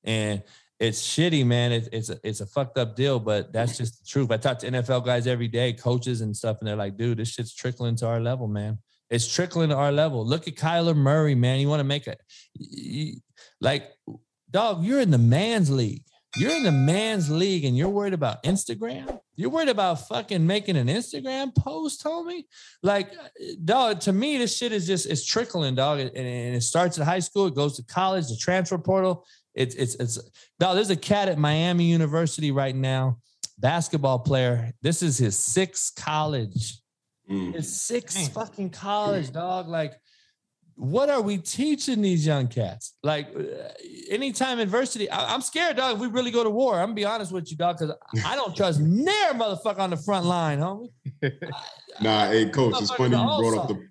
And it's shitty, man. It, it's a, it's a fucked up deal, but that's just the truth. I talk to NFL guys every day, coaches and stuff, and they're like, dude, this shit's trickling to our level, man. It's trickling to our level. Look at Kyler Murray, man. You want to make it like, dog, you're in the man's league. You're in the man's league and you're worried about Instagram. You're worried about fucking making an Instagram post, homie. Like, dog, to me, this shit is just it's trickling, dog. And, and it starts at high school, it goes to college, the transfer portal. It's it's it's dog. There's a cat at Miami University right now, basketball player. This is his sixth college Mm. It's six Dang. fucking college, dog. Like, what are we teaching these young cats? Like, uh, anytime adversity, I, am scared, dog. If we really go to war, I'm gonna be honest with you, dog, because I don't trust near motherfucker on the front line, homie. nah, hey, coach, it's funny you brought up the.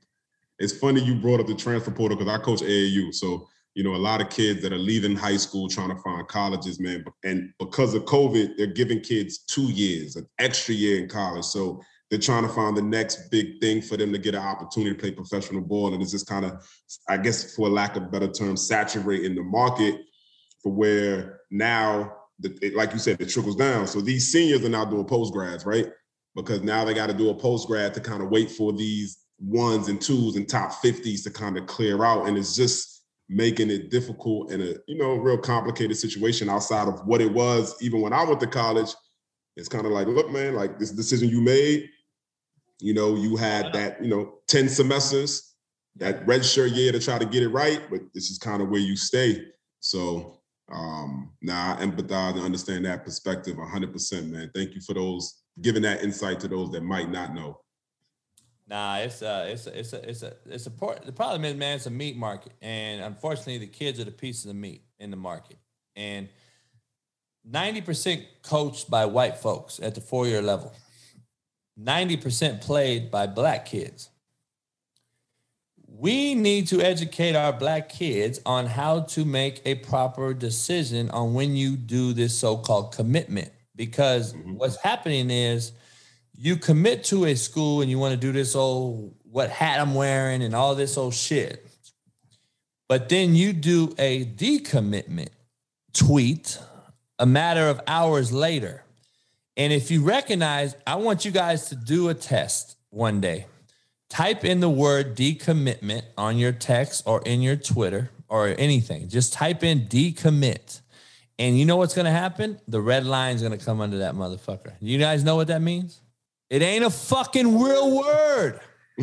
It's funny you brought up the transfer portal because I coach AAU, so you know a lot of kids that are leaving high school trying to find colleges, man. And because of COVID, they're giving kids two years, an extra year in college. So they're trying to find the next big thing for them to get an opportunity to play professional ball. And it's just kind of, I guess, for lack of better term, saturating the market for where now, the, it, like you said, it trickles down. So these seniors are now doing post grads, right? Because now they got to do a post grad to kind of wait for these ones and twos and top 50s to kind of clear out. And it's just making it difficult and a, you know, real complicated situation outside of what it was even when I went to college. It's kind of like, look, man, like this decision you made, you know, you had that, you know, 10 semesters, that red shirt year to try to get it right, but this is kind of where you stay. So um now nah, I empathize and understand that perspective 100%, man. Thank you for those giving that insight to those that might not know. Nah, it's a, it's a, it's a, it's a, it's a part. The problem is, man, it's a meat market, and unfortunately, the kids are the pieces of meat in the market, and ninety percent coached by white folks at the four year level. 90% played by black kids. We need to educate our black kids on how to make a proper decision on when you do this so called commitment. Because mm-hmm. what's happening is you commit to a school and you want to do this old what hat I'm wearing and all this old shit. But then you do a decommitment tweet a matter of hours later and if you recognize, I want you guys to do a test one day. Type in the word decommitment on your text or in your Twitter or anything. Just type in decommit. And you know what's going to happen? The red line is going to come under that motherfucker. You guys know what that means? It ain't a fucking real word.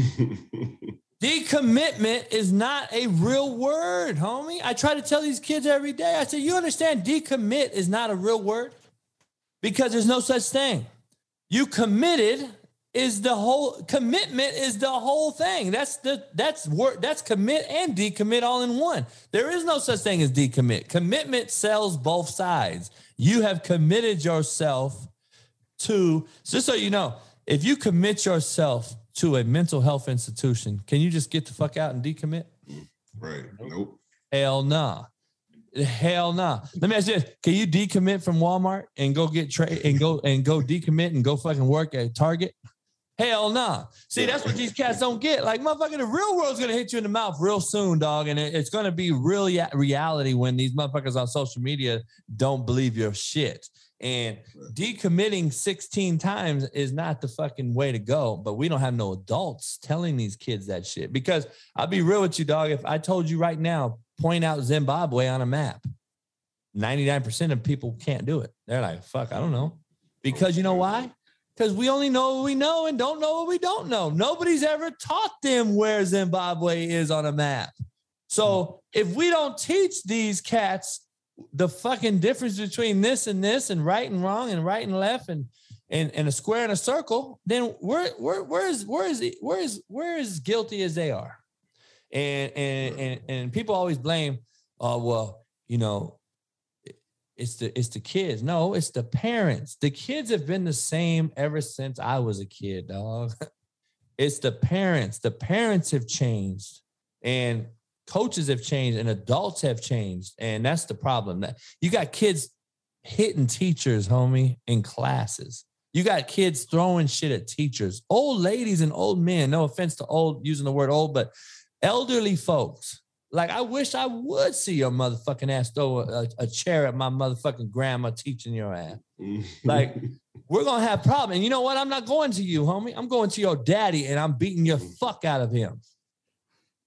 Decommitment is not a real word, homie. I try to tell these kids every day. I say, you understand decommit is not a real word? Because there's no such thing. You committed is the whole commitment is the whole thing. That's the that's work that's commit and decommit all in one. There is no such thing as decommit. Commitment sells both sides. You have committed yourself to just so you know, if you commit yourself to a mental health institution, can you just get the fuck out and decommit? Right. Nope. Hell nah. Hell no. Let me ask you this. Can you decommit from Walmart and go get trade and go and go decommit and go fucking work at Target? Hell no. See, that's what these cats don't get. Like, motherfucker, the real world's gonna hit you in the mouth real soon, dog. And it- it's gonna be real reality when these motherfuckers on social media don't believe your shit. And decommitting 16 times is not the fucking way to go. But we don't have no adults telling these kids that shit. Because I'll be real with you, dog. If I told you right now, point out Zimbabwe on a map, 99% of people can't do it. They're like, fuck, I don't know. Because you know why? Because we only know what we know and don't know what we don't know. Nobody's ever taught them where Zimbabwe is on a map. So if we don't teach these cats the fucking difference between this and this and right and wrong and right and left and and, and a square and a circle, then we're we're where is where is where is where is guilty as they are. And and mm. and, and people always blame, oh well, you know, it's the it's the kids. No, it's the parents. The kids have been the same ever since I was a kid, dog. It's the parents. The parents have changed. And coaches have changed and adults have changed. And that's the problem. That you got kids hitting teachers, homie, in classes. You got kids throwing shit at teachers, old ladies and old men. No offense to old using the word old, but elderly folks. Like I wish I would see your motherfucking ass throw a, a chair at my motherfucking grandma teaching your ass. Like we're gonna have problems. And you know what? I'm not going to you, homie. I'm going to your daddy, and I'm beating your fuck out of him.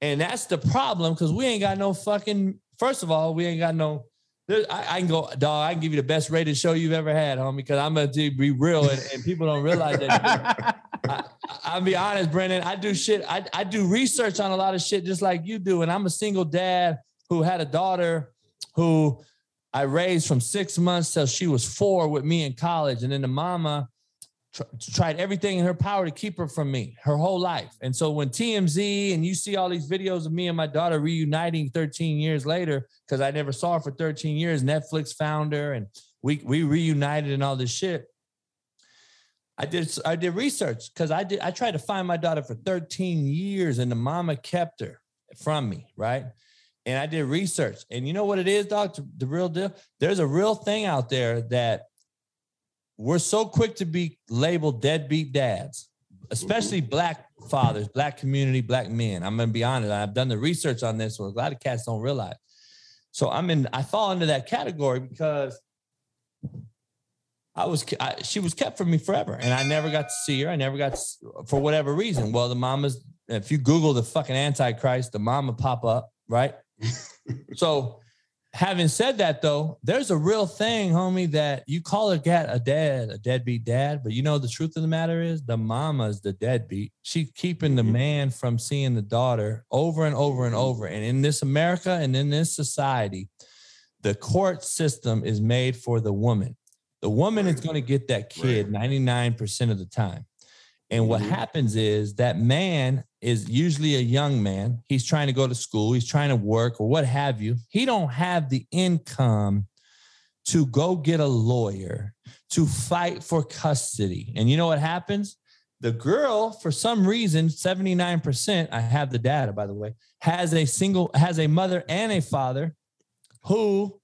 And that's the problem because we ain't got no fucking. First of all, we ain't got no. I, I can go, dog. I can give you the best rated show you've ever had, homie. Because I'm gonna be real, and, and people don't realize that. I, I'll be honest, Brendan. I do shit. I, I do research on a lot of shit just like you do. And I'm a single dad who had a daughter who I raised from six months till she was four with me in college. And then the mama tr- tried everything in her power to keep her from me her whole life. And so when TMZ and you see all these videos of me and my daughter reuniting 13 years later, because I never saw her for 13 years, Netflix found her and we, we reunited and all this shit. I did I did research because I did I tried to find my daughter for 13 years and the mama kept her from me, right? And I did research. And you know what it is, doc? The real deal. There's a real thing out there that we're so quick to be labeled deadbeat dads, especially mm-hmm. black fathers, black community, black men. I'm gonna be honest. I've done the research on this, so a lot of cats don't realize. So I'm in, I fall into that category because I was, I, she was kept from me forever, and I never got to see her. I never got to, for whatever reason. Well, the mama's. If you Google the fucking Antichrist, the mama pop up, right? so, having said that, though, there's a real thing, homie, that you call a cat a dad, a deadbeat dad, but you know the truth of the matter is the mama's the deadbeat. She's keeping the Mhm. man from seeing the daughter over and over and over. And in this America and in this society, the court system is made for the woman. The woman is going to get that kid 99% of the time. And what Mhm. happens is that man is usually a young man. He's trying to go to school, he's trying to work or what have you. He don't have the income to go get a lawyer to fight for custody. And you know what happens? The girl, for some reason, 79%, I have the data by the way, has a single has a mother and a father who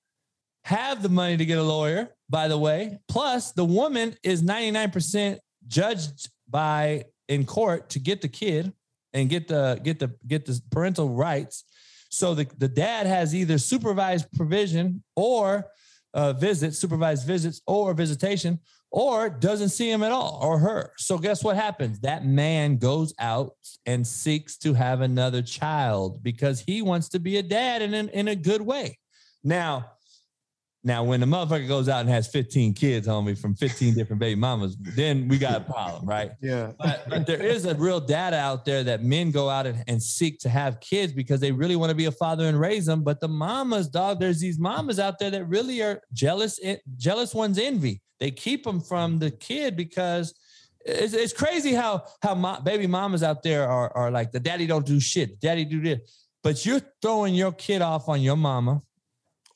have the money to get a lawyer, by the way. Plus, the woman is 99% judged by in court to get the kid and get the get the get the parental rights. So the, the dad has either supervised provision or uh, visits, supervised visits or visitation, or doesn't see him at all or her. So guess what happens? That man goes out and seeks to have another child because he wants to be a dad in, in, in a good way. Now, now when the motherfucker goes out and has 15 kids, homie, from 15 different baby mamas, then we got a problem, right? Yeah. But, but there is a real data out there that men go out and, and seek to have kids because they really want to be a father and raise them. But the mamas, dog, there's these mamas out there that really are jealous, jealous ones envy. They keep them from the kid because it's, it's crazy how how baby mamas out there are, are like the daddy don't do shit, daddy do this. But you're throwing your kid off on your mama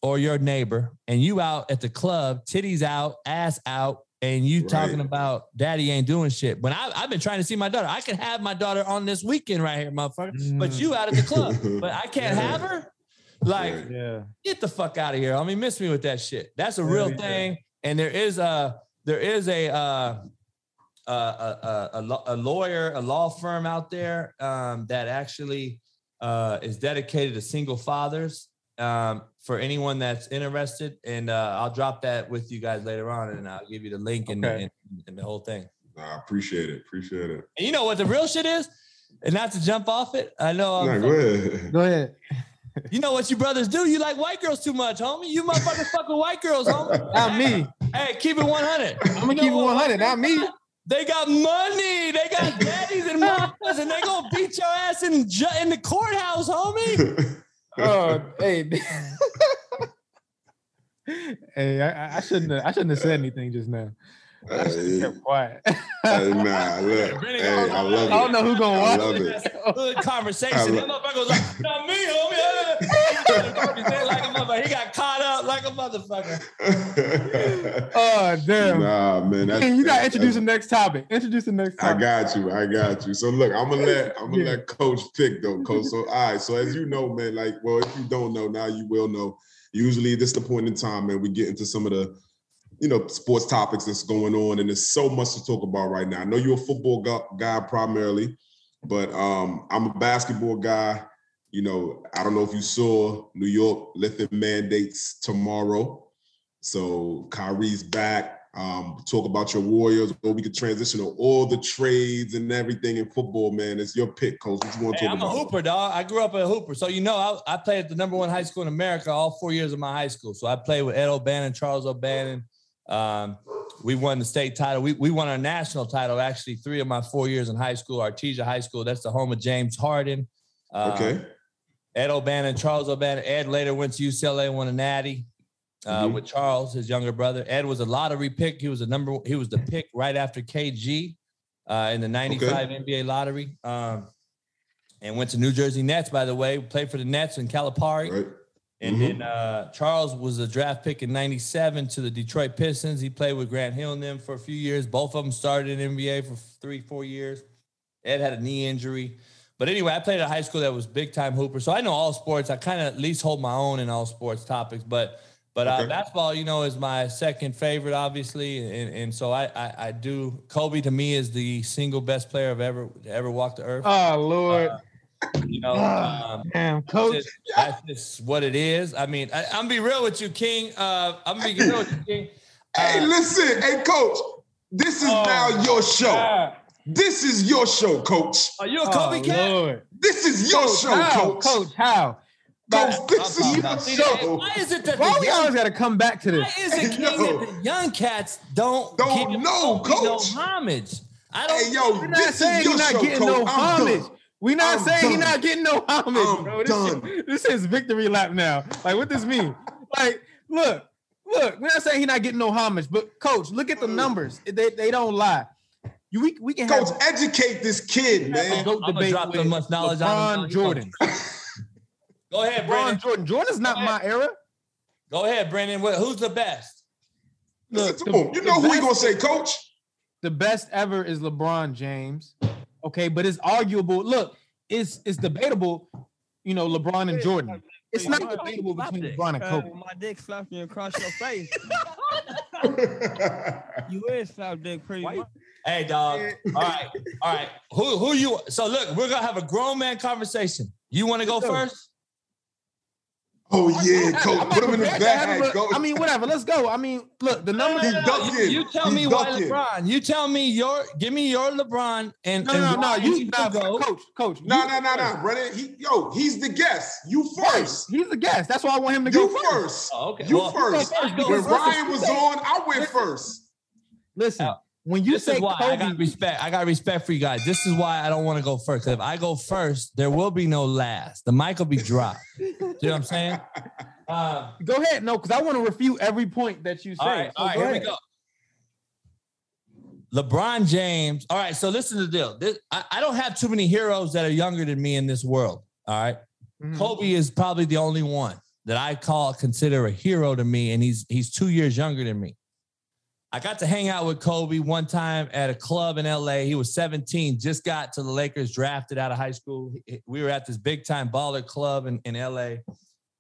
or your neighbor, and you out at the club, titties out, ass out, and you Right. talking about daddy ain't doing shit. When I, I've been trying to see my daughter, I can have my daughter on this weekend right here, motherfucker. But Mm. you out at the club, but I can't Yeah. have her. Like, Yeah. get the fuck out of here. I mean, miss me with that shit. That's a real yeah. thing. And there is a there is a uh, a, a, a, lo- a lawyer, a law firm out there um, that actually uh, is dedicated to single fathers. Um, for anyone that's interested, and uh, I'll drop that with you guys later on, and I'll give you the link and, Okay. and, and the whole thing. I appreciate it. Appreciate it. And you know what the real shit is, and not to jump off it. I know. I'm Nah, go ahead. Go ahead. You know what you brothers do? You like white girls too much, homie. You motherfuckers fuck with white girls, homie. Not me. Hey, keep it 100. I'm gonna keep it 100. Not me. They got money. They got daddies and mamas, and they gonna beat your ass in ju- in the courthouse, homie. Oh, hey. hey, I, I shouldn't. Have, I shouldn't have said anything just now. I should have Hey, kept quiet. hey, nah, look. Really Hey, I love it. I don't know who's gonna I watch love it. it. Good conversation. That motherfucker was like, not me, homie. He like a motherfucker. He got caught up like a motherfucker. Oh damn. nah, man. That's, Hey, you gotta that's- introduce the next topic. Introduce the next Topic. I got you. I got you. So look, I'm gonna let I'm gonna Yeah. let Coach pick though, Coach. So all right. So as you know, man, like, well, if you don't know now, you will know. Usually, this is the point in time, man. We get into some of the, you know, sports topics that's going on, and there's so much to talk about right now. I know you're a football guy primarily, but um, I'm a basketball guy. You know, I don't know if you saw New York lifting mandates tomorrow. So Kyrie's back. Um, talk about your Warriors, or we could transition to all the trades and everything in football, man. It's your pick, coach. What you want to Hey, talk I'm a about? hooper, dog. I grew up a hooper. So, you know, I, I played at the number one high school in America all four years of my high school. So I played with Ed O'Bannon, Charles O'Bannon. Um, we won the state title. We, we won our national title actually three of my four years in high school. Artesia High School, that's the home of James Harden. Um, Okay. Ed O'Bannon, Charles O'Bannon. Ed later went to UCLA, won a natty uh, Mhm. with Charles, his younger brother. Ed was a lottery pick. He was a number. He was the pick right after KG uh, in the '95 NBA lottery, um, and went to New Jersey Nets. By the way, played for the Nets in Calipari. Right. And Mhm. then uh, Charles was a draft pick in '97 to the Detroit Pistons. He played with Grant Hill and them for a few years. Both of them started in NBA for three, four years. Ed had a knee injury. But anyway, I played at a high school that was big time hooper. So I know all sports. I kind of at least hold my own in all sports topics. But but uh, Okay. basketball, you know, is my second favorite, obviously. And, and so I, I I do Kobe to me is the single best player I've ever ever walked the earth. Oh Lord. You know, Ah, um, Damn, that's coach. just, that's just what it is. I mean, I, I'm be real with you, King. Uh, I'm gonna be real with you, King. Hey, Uh, listen, hey, coach. This is Oh, now your show. God. This is your show, coach. Are you a Oh, Kobe cat? Lord. This is your Coach, show, how? coach. Coach, how? Coach, But- this I'm is your about- see, show. Why is it that Why we young, always got to come back to this? why is it, King, Yo. that the young cats don't Don't know, Kobe no homage? I don't. Hey, yo, not this saying is your not show, getting coach. no homage. Done. We're not I'm saying he's done. not getting no homage, I'm bro. This, done. Is, this is victory lap now. Like, what does this mean? Like, look, look. We're not saying he not getting no homage, but coach, look at the numbers. They, they don't lie. You we, we can Coach, have educate this kid, man. goat I'ma debate drop the much knowledge on him. LeBron Jordan. Go ahead, LeBron Brandon. Jordan. Jordan's not my era. Go ahead, Brandon. What, who's the best? Look, the- You know who he best- gonna say, coach? the best ever is LeBron James. Okay, but it's arguable. Look, it's it's debatable. You know, LeBron and Jordan. It's not debatable between LeBron and Kobe. Uh, my dick slapped you across your face. you is slap dick pretty much. Hey, dog. All right, all right. Who who you? So look, we're gonna have a grown man conversation. You want to go go. first? Oh yeah, I'm coach. Put him in the prepared to have bag, him, but- I mean, whatever. Let's go. I mean, look, the numbers. He's No, ducking. You, you tell He's me why ducking. LeBron. You tell me your. Give me your LeBron and no, and no, no. You, he nah, go. coach, coach. No, no, no, no, brother. He, yo, he's the guest. You Right, first. He's the guest. That's why I want him to go You first. first. Oh, okay. You Well, first. I go When first. Ryan was on, I went first. Listen, when you this say is why I got respect. I got respect for you guys. This is why I don't want to go first. If I go first, there will be no last. The mic will be dropped. You know what I'm saying? Uh, go ahead. No, because I want to refute every point that you say. all right, So all right, here we go. LeBron James. All right, so listen to the deal. This, I, I don't have too many heroes that are younger than me in this world. All right. Mhm. Kobe is probably the only one that I call consider a hero to me, and he's he's two years younger than me. I got to hang out with Kobe one time at a club in LA. He was 17, just got to the Lakers, drafted out of high school. We were at this big time baller club in, in LA.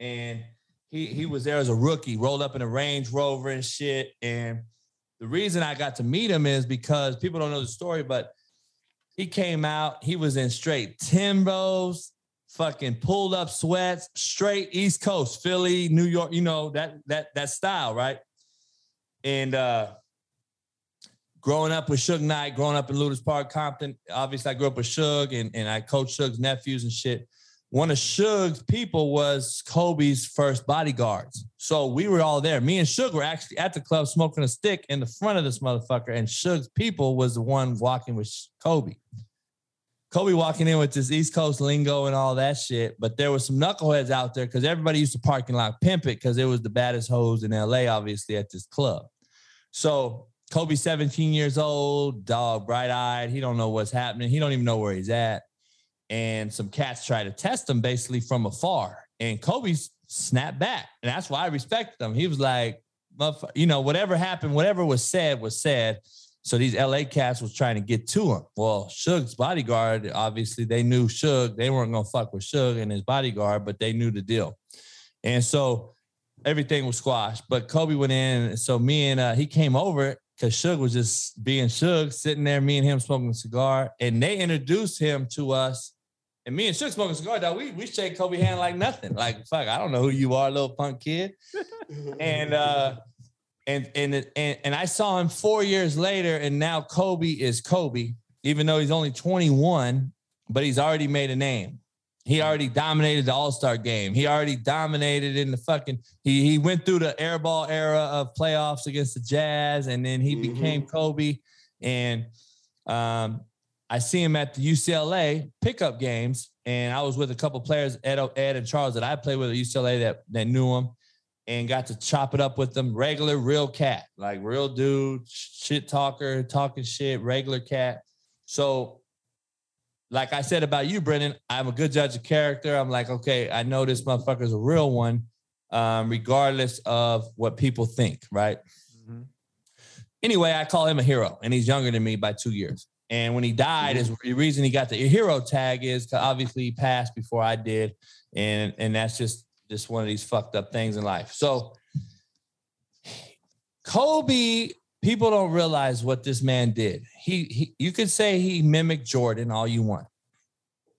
and he he was there as a rookie, rolled up in a Range Rover and shit. And the reason I got to meet him is because people don't know the story, but he came out, he was in straight Timbos, fucking pulled up sweats, straight East Coast, Philly, New York, you know, that that that style, right? And uh growing up with Suge Knight, growing up in Lueders Park, Compton, obviously I grew up with Suge and, and I coached Suge's nephews and shit. One of Suge's people was Kobe's first bodyguards. So we were all there. Me and Suge were actually at the club smoking a stick in the front of this motherfucker. And Suge's people was the one walking with Kobe. Kobe walking in with this East Coast lingo and all that shit. But there was some knuckleheads out there because everybody used to parking lot pimp it because it was the baddest hoes in LA, obviously, at this club. So Kobe, 17 years old, dog, bright eyed. He don't know what's happening. He don't even know where he's at. And some cats try to test him basically from afar. And Kobe snapped back. And that's why I respected him. He was like, you know, whatever happened, whatever was said was said. So these LA cats was trying to get to him. Well, Suge's bodyguard, obviously, they knew Suge. They weren't gonna fuck with Suge and his bodyguard, but they knew the deal. And so everything was squashed. But Kobe went in. So me and uh, he came over because Suge was just being Suge, sitting there, me and him smoking a cigar. And they introduced him to us. And me and Suge smoking a cigar, dog. We we shake Kobe hand like nothing. Like, fuck, I don't know who you are, little punk kid. and uh and and and and I saw him four years later, and now Kobe is Kobe, even though he's only 21, but he's already made a name. He already dominated the All Star game. He already dominated in the fucking. He he went through the airball era of playoffs against the Jazz, and then he mm-hmm. became Kobe. And um, I see him at the UCLA pickup games, and I was with a couple players, Ed, Ed and Charles, that I played with at UCLA that that knew him and got to chop it up with them. Regular, real cat, like real dude, shit talker, talking shit, regular cat. So, like I said about you, Brendan, I'm a good judge of character. I'm like, okay, I know this motherfucker's a real one, um, regardless of what people think, right? Mm-hmm. Anyway, I call him a hero, and he's younger than me by two years. And when he died, is the reason he got the hero tag is because obviously he passed before I did, and and that's just just one of these fucked up things in life. So Kobe, people don't realize what this man did. He, he you could say he mimicked Jordan all you want.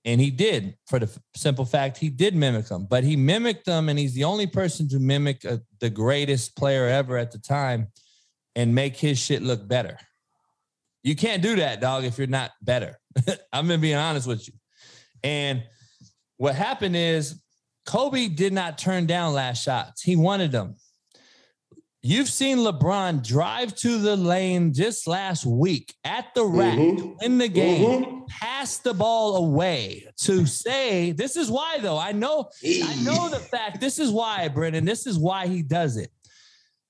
And he did for the simple fact he did mimic him, but he mimicked them and he's the only person to mimic a, the greatest player ever at the time and make his shit look better. You can't do that, dog, if you're not better. I'm gonna be honest with you. And what happened is Kobe did not turn down last shots. He wanted them. You've seen LeBron drive to the lane just last week at the rack mm-hmm. in the game, mm-hmm. pass the ball away to say, this is why though. I know, I know the fact. This is why, Brendan. This is why he does it.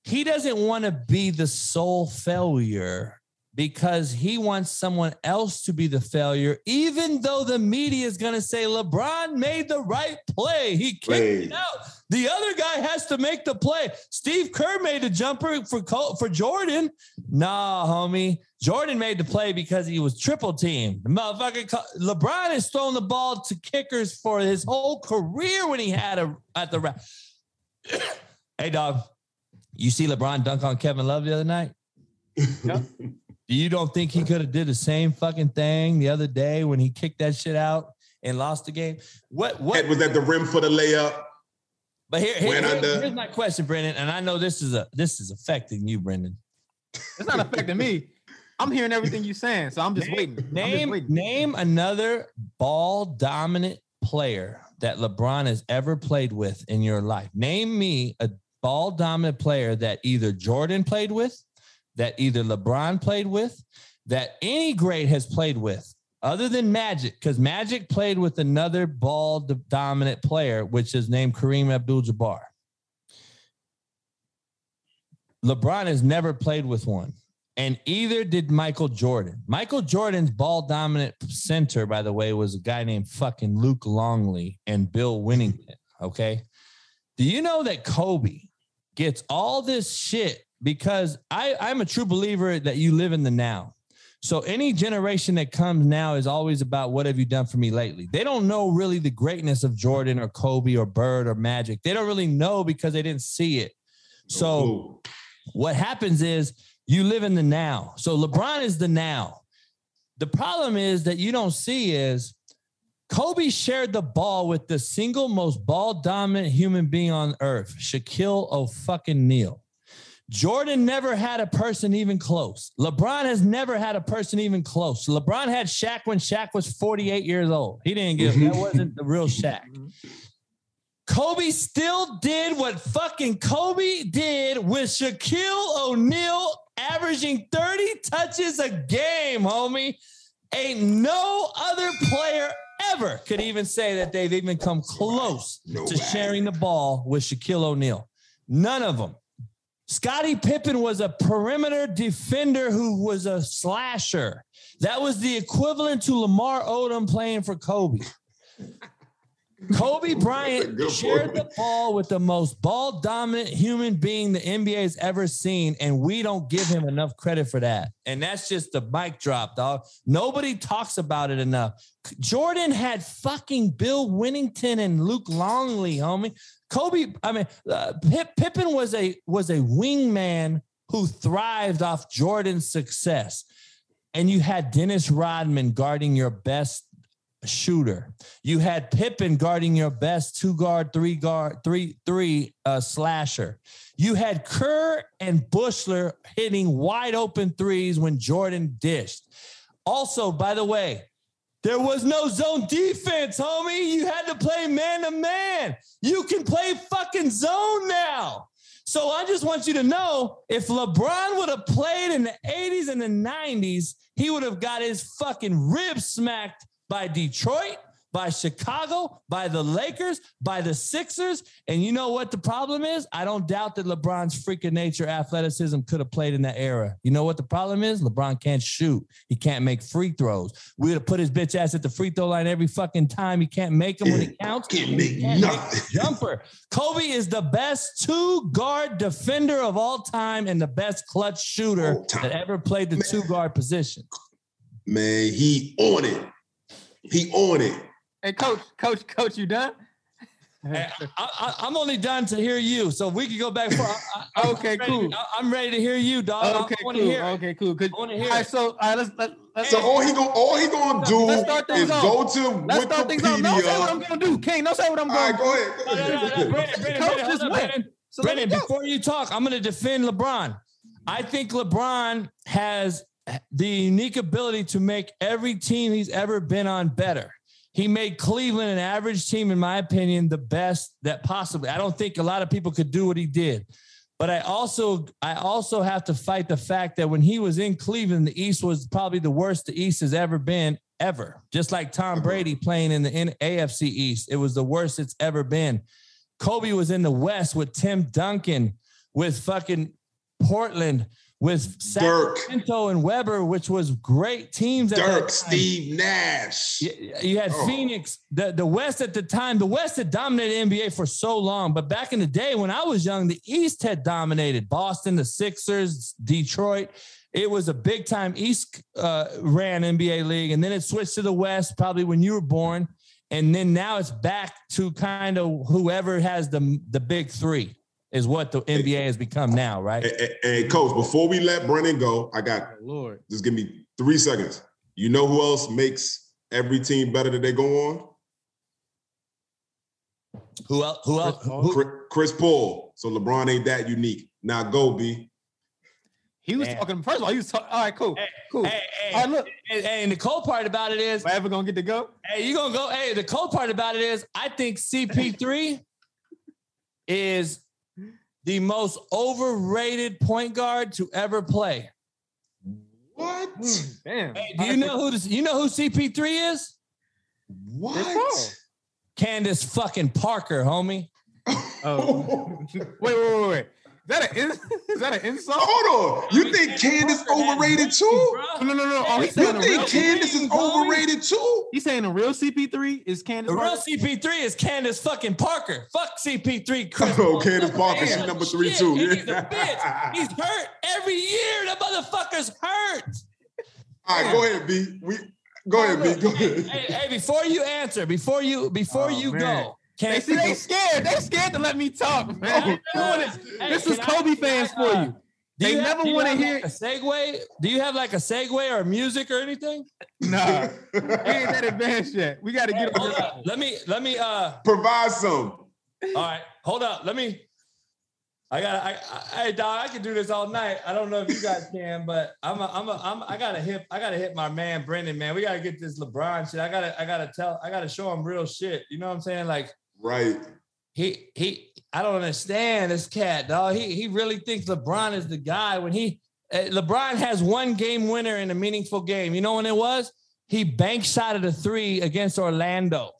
He doesn't want to be the sole failure because he wants someone else to be the failure, even though the media is going to say LeBron made the right play. He kicked it out. The other guy has to make the play. Steve Kerr made a jumper for for Jordan. Nah, homie. Jordan made the play because he was triple teamed. Motherfucker, LeBron has thrown the ball to kickers for his whole career when he had a at the. Round. Hey, dog. You see LeBron dunk on Kevin Love the other night? Yep. You don't think he could have did the same fucking thing the other day when he kicked that shit out and lost the game? What what Head was at the rim for the layup? But here, here, here here's my question, Brendan, and I know this is a this is affecting you, Brendan. It's not affecting me. I'm hearing everything you're saying, so I'm just name, waiting. Name just waiting. name another ball dominant player that LeBron has ever played with in your life. Name me a ball dominant player that either Jordan played with that either LeBron played with, that any great has played with, other than Magic, because Magic played with another ball dominant player, which is named Kareem Abdul Jabbar. LeBron has never played with one, and either did Michael Jordan. Michael Jordan's ball dominant center, by the way, was a guy named fucking Luke Longley and Bill Wennington. Okay. Do you know that Kobe gets all this shit because I, I'm a true believer that you live in the now. So any generation that comes now is always about what have you done for me lately? They don't know really the greatness of Jordan or Kobe or Bird or Magic. They don't really know because they didn't see it. So Clue. what happens is you live in the now. So LeBron is the now. The problem is that you don't see is Kobe shared the ball with the single most ball dominant human being on earth, Shaquille O'Fucking Jordan never had a person even close. LeBron has never had a person even close. LeBron had Shaq when Shaq was 48 years old. He didn't give that wasn't the real Shaq. Kobe still did what fucking Kobe did with Shaquille O'Neal averaging 30 touches a game, homie. Ain't no other player ever could even say that they've even come close to sharing the ball with Shaquille O'Neal. None of them. Scottie Pippen was a perimeter defender who was a slasher. That was the equivalent to Lamar Odom playing for Kobe. Kobe Bryant shared point. the ball with the most ball dominant human being the NBA has ever seen, and we don't give him enough credit for that. And that's just the mic drop, dog. Nobody talks about it enough. Jordan had fucking Bill Wennington and Luke Longley, homie. Kobe, I mean, uh, Pip, Pippen was a was a wingman who thrived off Jordan's success, and you had Dennis Rodman guarding your best shooter. You had Pippen guarding your best two guard, three guard, three three uh, slasher. You had Kerr and Buechler hitting wide open threes when Jordan dished. Also, by the way, there was no zone defense, homie. You had to play man to man. You can play fucking zone now. So I just want you to know if LeBron would have played in the 80s and the 90s, he would have got his fucking ribs smacked by Detroit, by Chicago, by the Lakers, by the Sixers. And you know what the problem is? I don't doubt that LeBron's freak of nature athleticism could have played in that era. You know what the problem is? LeBron can't shoot. He can't make free throws. We would have put his bitch ass at the free throw line every fucking time. He can't make them when he counts. Can't make nothing. the jumper. Kobe is the best two guard defender of all time and the best clutch shooter that ever played the two guard position. Man, he on it. He on it. Hey, coach, coach, coach, you done? Hey, I, I, am only done to hear you, so we can go back. For, I, I, Okay, I'm ready- cool. I, am ready to hear you, dog. okay, I cool. hear. it. Okay, cool. Good. I wanna hear right, it. so all right, let's let, let's So all he go, all he gonna do Let's start things is off. go to let's start things off. No, say what I'm gonna do. Kane, don't say what I'm All gonna right, do. go ahead. Go No, no, no, no. Brandon, Brandon, Coach Brandon, just hold up, went. Brandon. So Brennan, before you talk, I'm going to defend LeBron. I think LeBron has the unique ability to make every team he's ever been on better. He made Cleveland an average team, in my opinion, the best that possibly. I don't think a lot of people could do what he did. But I also, I also have to fight the fact that when he was in Cleveland, the East was probably the worst the East has ever been, ever. Just like Tom mm-hmm. Brady playing in the AFC East, it was the worst it's ever been. Kobe was in the West with Tim Duncan, with fucking Portland, with Dirk. And Webber, which was great teams. At Dirk. Steve Nash. You, you had Oh. Phoenix, the, the West at the time. The West had dominated NBA for so long, but back in the day when I was young, the East had dominated Boston, the Sixers, Detroit. It was a big time East uh, ran NBA league, and then it switched to the West probably when you were born, and then now it's back to kind of whoever has the the big three is what the NBA has become now, right? Hey, hey, hey, coach, before we let Brennan go, I got oh, Lord. just give me three seconds. You know who else makes every team better that they go on? Who else? Who else? Chris Paul. Who, Chris, Chris Paul. So LeBron ain't that unique. Now go, B. He was Damn. talking. First of all, he was talking. All right, cool, cool. hey, hey, All right, look, hey, hey, and the cool part about it is am I ever gonna get to go? Hey, you gonna go? Hey, the cool part about it is, I think CP3 is the most overrated point guard to ever play. What? Hmm, damn. Hey, do you know who this? You know who CP3 is? What? Candace fucking Parker, homie. Oh. wait, wait, wait, wait. Is that an in- is that an insult? Hold on. You think Candace overrated too? No, no, no, no. Oh, You saying a real. think Candace is overrated too? He's saying a real CP3 is Candace. The real CP3 is Candace fucking Parker. Fuck CP3. Chris Oh, Paul. Candace Parker, she number three shit, too. He's a bitch. He's hurt every year. That motherfucker's hurt. All right, go ahead, B. We go ahead, B. Go Hey, ahead. hey, hey, before you answer, before you before Oh, you man. go, They see they scared. They scared to let me talk, man. Oh, Hey, this is can I- Kobe I, fans for uh, you. do They you have- never wanna hear- like a segue. Do you have like a segue or music or anything? Nah, we ain't that advanced yet. We got to Hey, get hold on. up. Let me let me uh Provide some. all right, hold up. Let me I got I, I hey dog, I can do this all night. I don't know if you guys can, but I'm a, I'm a, I'm I gotta hit I gotta hit my man Brendan, man. We gotta get this LeBron shit. I gotta I gotta tell I gotta show him real shit. You know what I'm saying? Like Right. he he I don't understand this cat, dog. He he really thinks LeBron is the guy when he uh, LeBron has one game winner in a meaningful game. You know when it was? He bank shot at a three against Orlando.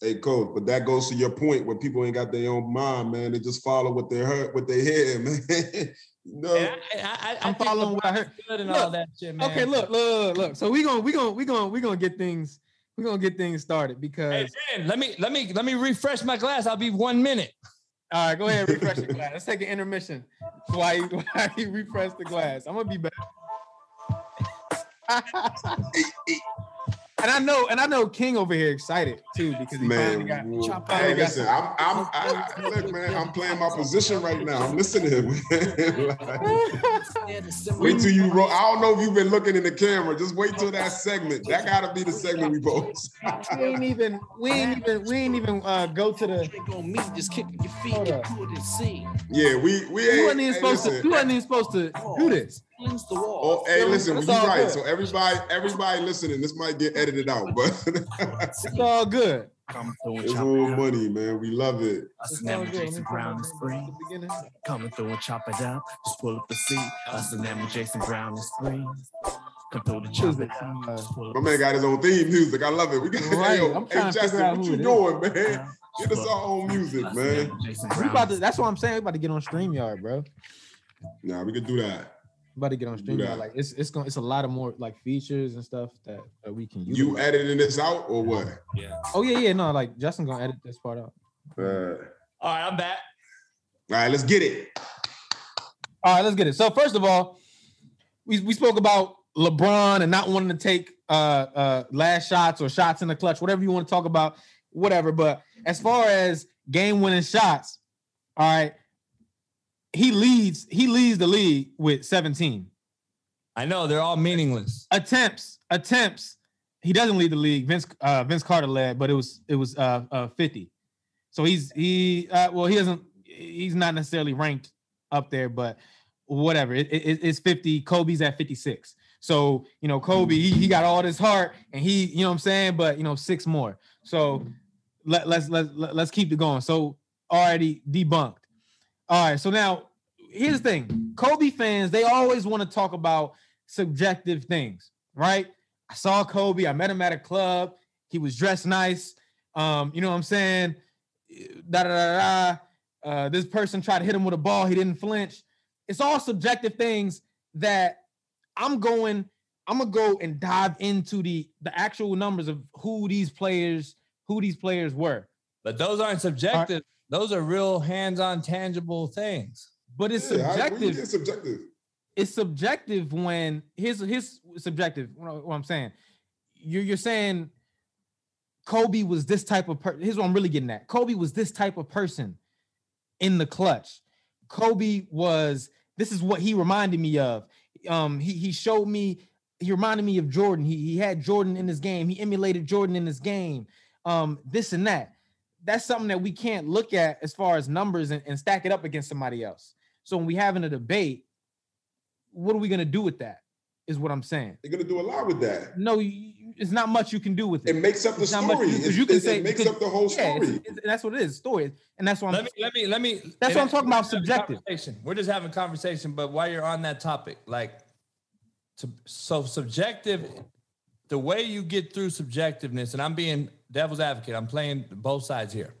Hey, coach, but that goes to your point where people ain't got their own mind, man. They just follow what they heard, what they hear, man. you know, And I, I, I, I I'm think following what I heard. Good and Look, all that shit, man. Okay, look, look, look. So we gonna we gonna we gonna we gonna get things we gonna get things started Hey, because let me let me let me refresh my glass. I'll be one minute. all right, go ahead, refresh the glass. Let's take an intermission while you while you refresh the glass. I'm gonna be back. And I know, and I know King over here excited too because he finally got man. well, finally Hey, got- listen, I'm, I'm, I, I- look, man, I'm playing my position right now. I'm listening. Man. Like, wait till you roll. I don't know if you've been looking in the camera. Just wait till that segment. That gotta be the segment we post. we ain't even we ain't even we ain't even uh, go to the on me, just kicking your feet, Hold you up. couldn't yeah, we we you ain't. wasn't even hey, supposed to you wasn't even supposed to do this. Cleanse the Oh, wall. hey, listen, That's you're right. good. So everybody, everybody listening, this might get edited out, but It's all good. Come through and it's chop all it up. money, man. We love it. Us and all them good. Jason Brown is free. at the beginning. Coming through and chop it up. Just pull up the seat. Us and them Jason Brown is free. Come through and chop it up. Uh, Just pull up My man got his own theme music. I love it. We got Right. hey, yo, I'm hey, trying Justin, what you it is. doing, man? seat. Get us our own music, man. We about to, that's what I'm saying. We about to get on StreamYard, bro. Nah, we can do that. We about to get on stream. that. StreamYard. Like it's it's going it's a lot of more like features and stuff that, that we can use. You editing this out or what? Yeah. Oh yeah, yeah, no, like Justin gonna edit this part out. Uh, all All right, I'm back. All right, let's get it. All right, let's get it. So first of all, we, we spoke about LeBron and not wanting to take uh uh last shots or shots in the clutch, whatever you want to talk about, whatever. But as far as game winning shots, all right, he leads he leads the league with 17 I know they're all meaningless. attempts. Attempts. He doesn't lead the league. Vince uh Vince Carter led, but it was it was uh, uh 50. So he's he uh well he doesn't he's not necessarily ranked up there, but whatever. It, it- it's 50. Kobe's at 56. So you know, Kobe, he, he got all this heart and he, you know what I'm saying, but you know, six more. So let, let's let's let, let's keep it going. So already debunked. All right, so now here's the thing. Kobe fans, they always want to talk about subjective things, right? I saw Kobe, I met him at a club, he was dressed nice. Um, you know what I'm saying? Da da da da. Uh, this person tried to hit him with a ball, he didn't flinch. It's all subjective things that I'm going, I'm gonna go and dive into the the actual numbers of who these players, who these players were. But those aren't subjective. Those are real hands-on, tangible things. But it's Yeah, I- we subjective. subjective. it's subjective when his his subjective. What what I'm saying, you're you're saying Kobe was this type of person. Here's what I'm really getting at. Kobe was this type of person in the clutch. Kobe was. This is what he reminded me of. Um, he he showed me. He reminded me of Jordan. He he had Jordan in his game. He emulated Jordan in his game. Um, this and that. That's something that we can't look at as far as numbers and, and stack it up against somebody else. So when we having a debate, what are we gonna do with that? Is what I'm saying. They're gonna do a lot with that. No, you, you- it's not much you can do with It it. makes up the It's not much story. you- It's- you can it, say- it makes because- up the whole Yeah, it's- story. it's- that's what it is. Story, and that's why I'm. Let me let me let me. That's what I'm talking about, we're just having subjective. conversation. We're just having conversation, but while you're on that topic, like, to, so subjective, the way you get through subjectiveness, and I'm being devil's advocate. I'm playing both sides here.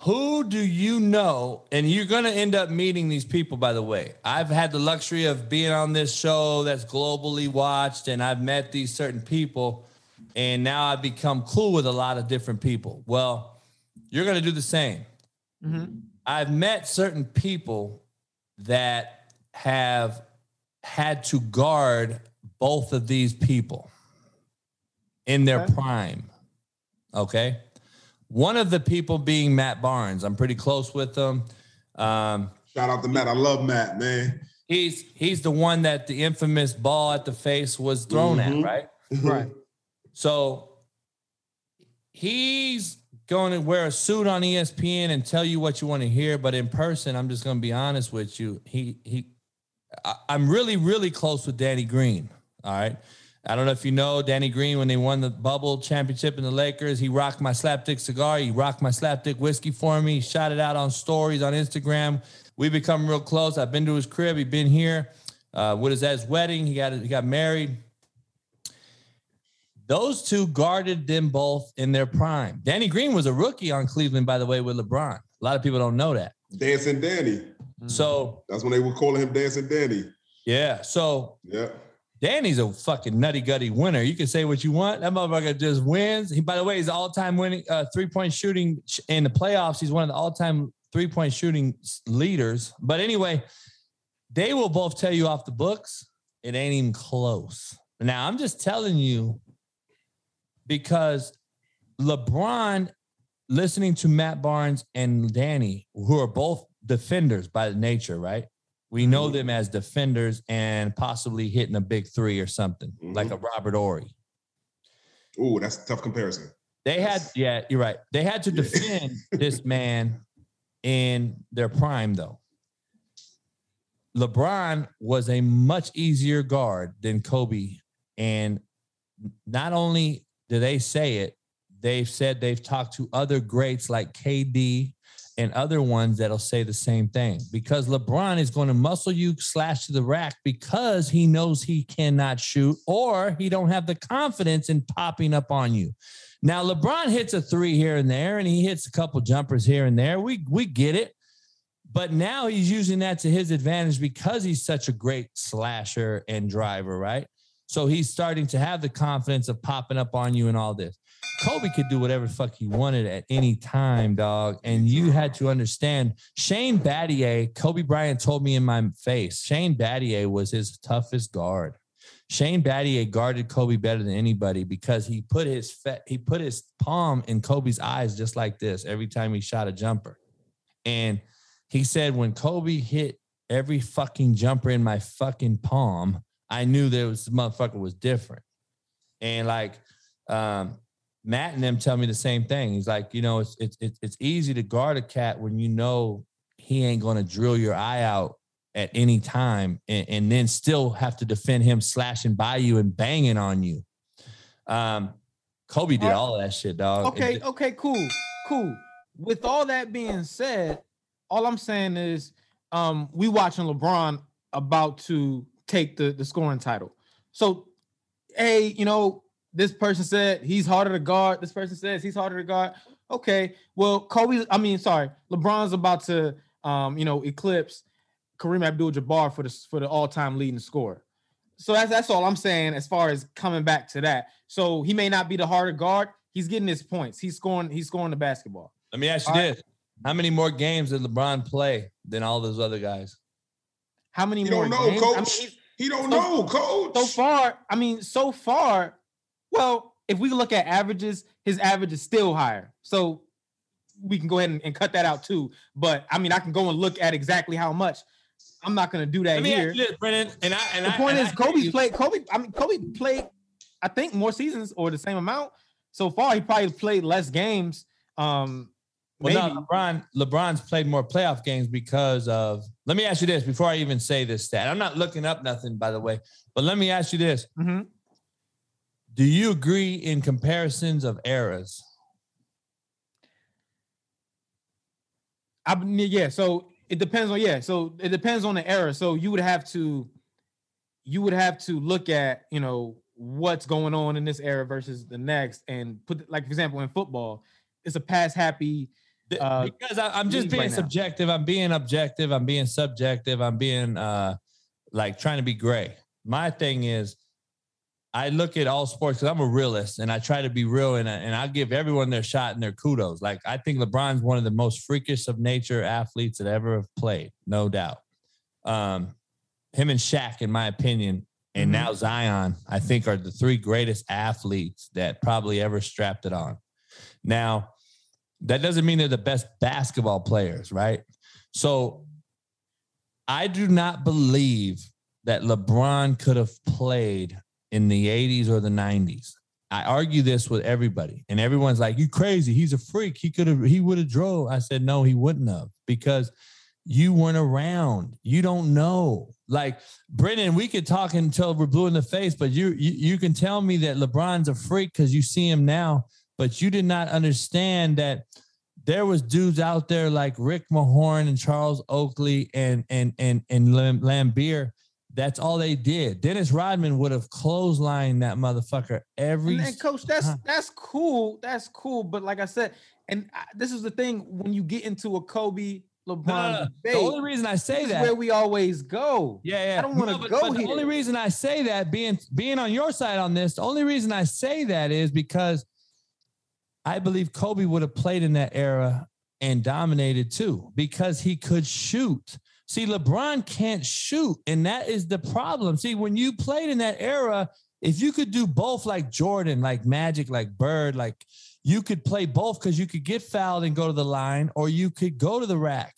Who do you know? And you're going to end up meeting these people, by the way. I've had the luxury of being on this show that's globally watched, and I've met these certain people, and now I've become cool with a lot of different people. Well, you're going to do the same. Mhm. I've met certain people that have had to guard both of these people in their Okay. prime. Okay. One of the people being Matt Barnes. I'm pretty close with him. Um, Shout out to Matt. I love Matt, man. he's he's the one that the infamous ball at the face was thrown Mhm. at, right? Right. So he's going to wear a suit on ESPN and tell you what you want to hear, but in person, I'm just going to be honest with you. He he, I, I'm really really close with Danny Green. All right. I don't know if you know Danny Green when they won the bubble championship in the Lakers. He rocked my slapdick cigar. He rocked my slapdick whiskey for me. He shot it out on stories on Instagram. We become real close. I've been to his crib. He been here. Uh, what is that? His wedding. He got he got married. Those two guarded them both in their prime. Danny Green was a rookie on Cleveland, by the way, with LeBron. A lot of people don't know that. Dancing Danny. So That's when they were calling him Dancing Danny. yeah, so Yeah. Danny's a fucking nutty gutty winner. You can say what you want. That motherfucker just wins. He, by the way, he's all time winning uh, three point shooting in the playoffs. He's one of the all time three point shooting leaders. But anyway, they will both tell you off the books. It ain't even close. Now I'm just telling you because LeBron, listening to Matt Barnes and Danny, who are both defenders by nature, right? We know mm-hmm. them as defenders and possibly hitting a big three or something, mm-hmm. like a Robert Horry. Ooh, that's a tough comparison. They had, yeah, you're right. They had to Yeah. defend this man in their prime, though. LeBron was a much easier guard than Kobe. And not only do they say it, they've said they've talked to other greats like KD and other ones that'll say the same thing because LeBron is going to muscle you slash to the rack because he knows he cannot shoot or he don't have the confidence in popping up on you. Now LeBron hits a three here and there and he hits a couple jumpers here and there. We we get it. But now he's using that to his advantage because he's such a great slasher and driver, right? So he's starting to have the confidence of popping up on you and all this. Kobe could do whatever fuck he wanted at any time, dog. And you had to understand Shane Battier, Kobe Bryant told me in my face, Shane Battier was his toughest guard. Shane Battier guarded Kobe better than anybody because he put his fe- he put his palm in Kobe's eyes just like this every time he shot a jumper. And he said when Kobe hit every fucking jumper in my fucking palm, I knew there was motherfucker was different. And like um Matt and them tell me the same thing. He's like, you know, it's it's it's, it's easy to guard a cat when you know he ain't going to drill your eye out at any time and, and then still have to defend him slashing by you and banging on you. Um, Kobe did all that shit, dog. Okay, okay, cool, cool. With all that being said, all I'm saying is, um, we watching LeBron about to take the the scoring title. So, hey, you know, this person said he's harder to guard. This person says he's harder to guard. Okay, well, Kobe, I mean, sorry, LeBron's about to, um, you know, eclipse Kareem Abdul-Jabbar for the for the all-time leading scorer. So that's that's all I'm saying as far as coming back to that. So he may not be the harder guard. He's getting his points. He's scoring. He's scoring the basketball. Let me ask you All right. this: How many more games did LeBron play than all those other guys? How many He more don't know, games? I mean, coach. He don't So- know, coach. so far, I mean, so far, well, if we look at averages, his average is still higher. So we can go ahead and, and cut that out too. But I mean, I can go and look at exactly how much. I'm not going to do that Let me here. ask you this, Brennan. And I and the I, point and is, I Kobe's played. Kobe. I mean, Kobe played. I think more seasons or the same amount so far. He probably played less games. Um, Well, maybe. no, LeBron, LeBron's played more playoff games because of. Let me ask you this before I even say this stat. I'm not looking up nothing, by the way, but let me ask you this: Mhm. Do you agree in comparisons of eras? I yeah. So it depends on yeah. So it depends on the era. So you would have to, you would have to look at you know what's going on in this era versus the next, and put like for example in football, it's a pass happy. Uh, because I, I'm just being right now. subjective. I'm being objective. I'm being subjective. I'm being uh like trying to be gray. My thing is, I look at all sports because I'm a realist and I try to be real and I, and I give everyone their shot and their kudos. Like I think LeBron's one of the most freakish of nature athletes that ever have played, no doubt. Um, him and Shaq, in my opinion, and Mhm. now Zion, I think are the three greatest athletes that probably ever strapped it on. Now, that doesn't mean they're the best basketball players, right? So I do not believe that LeBron could have played in the 80s or the 90s. I argue this with everybody, and everyone's like, "You crazy? He's a freak. He could have. He would have drove." I said, "No, he wouldn't have because you weren't around. You don't know." Like Brennan, we could talk until we're blue in the face, but you you, you can tell me that LeBron's a freak because you see him now, but you did not understand that there was dudes out there like Rick Mahorn and Charles Oakley and and and and Lam- Laimbeer. That's all they did. Dennis Rodman would have clotheslined that motherfucker every. And, and coach, that's time. that's cool. That's cool. But like I said, and I, this is the thing when you get into a Kobe LeBron No, no, no. The only reason I say that, where we always go. yeah, yeah, I don't wanna but- go but The only reason I say that, being being on your side on this, the only reason I say that is because I believe Kobe would have played in that era and dominated too, because he could shoot. See, LeBron can't shoot, and that is the problem. See, when you played in that era, if you could do both like Jordan, like Magic, like Bird, like you could play both because you could get fouled and go to the line, or you could go to the rack.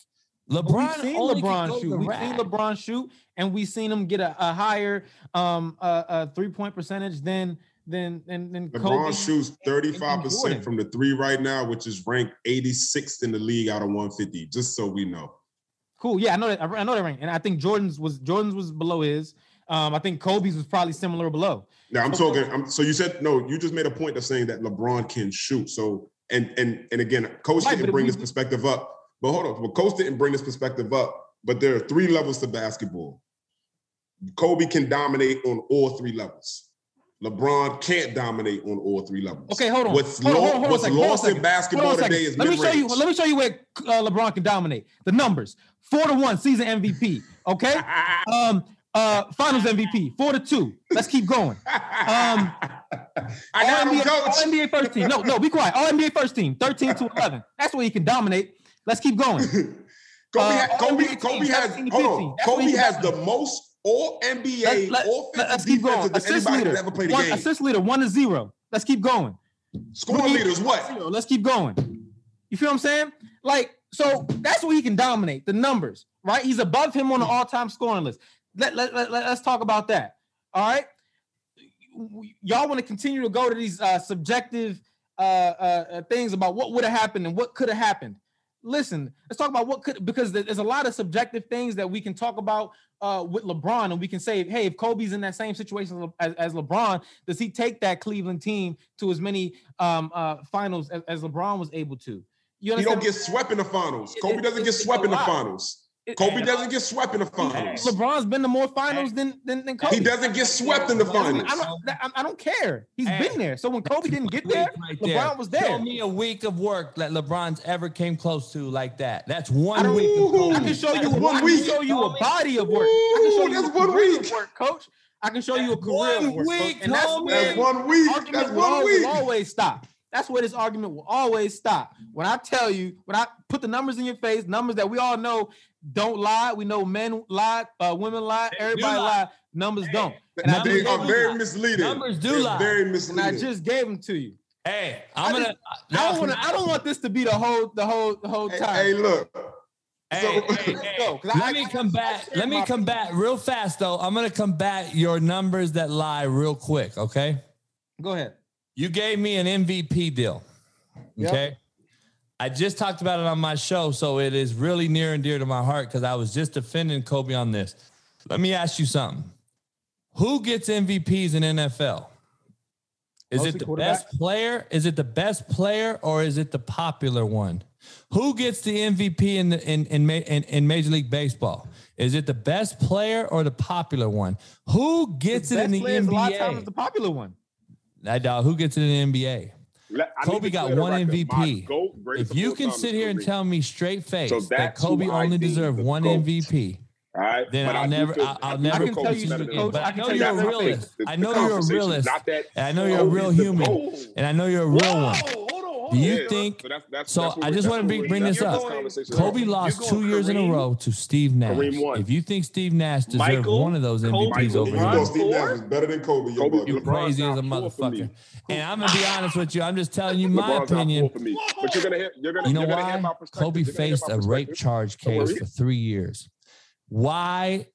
LeBron we've seen only could LeBron go to shoot. the We've rack. seen LeBron shoot, and we've seen him get a, a higher um uh, uh three point percentage than than than than LeBron Kobe. shoots and- and 35% from the three right now, which is ranked 86th in the league out of 150, just so we know. Cool. Yeah, I know that. I know that ring, and I think Jordan's was Jordan's was below his. Um, I think Kobe's was probably similar below. Now I'm So- talking. I'm, so you said no. You just made a point of saying that LeBron can shoot. So and and and again, Coach Right, didn't bring we- this perspective up. But hold on, well, Coach didn't bring this perspective up. But there are three levels to basketball. Kobe can dominate on all three levels. LeBron can't dominate on all three levels. Okay, hold on. What's, Hold on, lo- hold on, what's second, lost in basketball Hold on a today is Let me show you. Let me show you where uh, LeBron can dominate. The numbers: four to one season MVP. Okay. Um. Uh. Finals MVP. Four to two. Let's keep going. Um. I got NBA, coach. All NBA first team. No, no, be quiet. All NBA first team. Thirteen to eleven. That's where he can dominate. Let's keep going. Kobe, Uh, Kobe, Kobe has hold on. Kobe has the most all NBA Let- let- offensive let's keep going. Assist leader. ever played a One, game. assist leader. One to zero. Let's keep going. Three, leaders, what? zero. Let's keep going. You feel what I'm saying? Like, so that's where he can dominate the numbers, right? He's above him on the all-time scoring list. Let, let, let, let's talk about that. All right. Y'all want to continue to go to these uh, subjective uh, uh, uh, things about what would have happened and what could have happened. Listen, let's talk about what could because there's a lot of subjective things that we can talk about uh, with LeBron, and we can say, hey, if Kobe's in that same situation as, as LeBron, does he take that Cleveland team to as many um, uh, finals as, as LeBron was able to? You He don't get swept in the finals. It- Kobe it- doesn't it- get swept in the finals. Kobe doesn't get swept in the finals. LeBron's been to more finals than than, than Kobe. He doesn't get swept in the I, finals. don't, I, I don't care. He's Hey. been there. So when Kobe didn't get there, Right LeBron was there. Show me a week of work that LeBron's ever came close to like that. That's one I week. Of Ooh. I can show you That's a, one I can week. show you a body of work. I can show you a that's one week. of work, coach. I can show you a That's career one of work, coach. week, and that's That's one week. That's one week. always stop. That's where this argument will always stop. When I tell you, when I put the numbers in your face, numbers that we all know don't lie. We know men lie, uh, women lie, They everybody lie. lie. Numbers don't. And I, They just, are very lie. misleading. Numbers do They're lie. Very and I just gave them to you. Hey, I I'm just- gonna. I don't want to. I don't want this to be the whole, the whole, the whole time. hey, look. Hey, So- hey, Let's hey. go, 'cause Let I- me I- combat. I- I- Let me my- combat real fast though. I'm gonna combat your numbers that lie real quick. Okay. Go ahead. You gave me an MVP deal. Yep. Okay. I just talked about it on my show, so it is really near and dear to my heart because I was just defending Kobe on this. Let me ask you something. Who gets MVPs in NFL? Is Mostly it the best player? Is it the best player or is it the popular one? Who gets the MVP in the in in, in, in Major League Baseball? Is it the best player or the popular one? Who gets it in the is A lot of times NBA? the popular one. That dog. Who gets it in the NBA? I Kobe got one. MVP. GOAT, If you can sit here and tell me straight face So that Kobe only deserved one GOAT. MVP, All right, then I I'll never, feel- I'll, I'll I never feel can tell you, Coach, But I know you you're a realist. I know you're a realist. Not that And I know you're a real human. And I know you're a real one. Hold on, hold Do you Yeah, think? So, that's, that's, So that's I just wanna bring- bring this up. Kobe about. lost going two years in a row to Steve Nash. Kareem won. If you think Steve Nash deserved Michael, one of those Kobe, MVPs over You LeBron, know him, Steve Nash is better than Kobe. Your Kobe, you LeBron's crazy as a not four for me. motherfucker. And I'm gonna be honest with you. I'm just telling you my LeBron's opinion. four for me. But you're gonna hear, you're gonna, You know you're gonna hear my why? Kobe You're gonna hear faced a rape charge case for three years. Why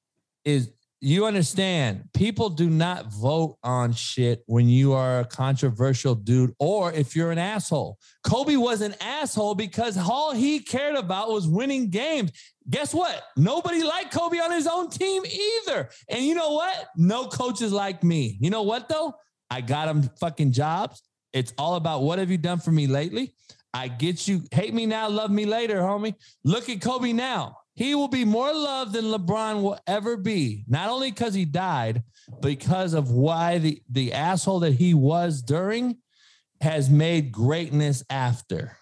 is you understand? People do not vote on shit when you are a controversial dude or if you're an asshole. Kobe was an asshole because all he cared about was winning games. Guess what? Nobody liked Kobe on his own team either. And you know what? No coaches like me. You know what though? I got them fucking jobs. It's all about what have you done for me lately? I get you. Hate me now, love me later, homie. Look at Kobe now. He will be more loved than LeBron will ever be. Not only because he died, because of why the, the asshole that he was during has made greatness after.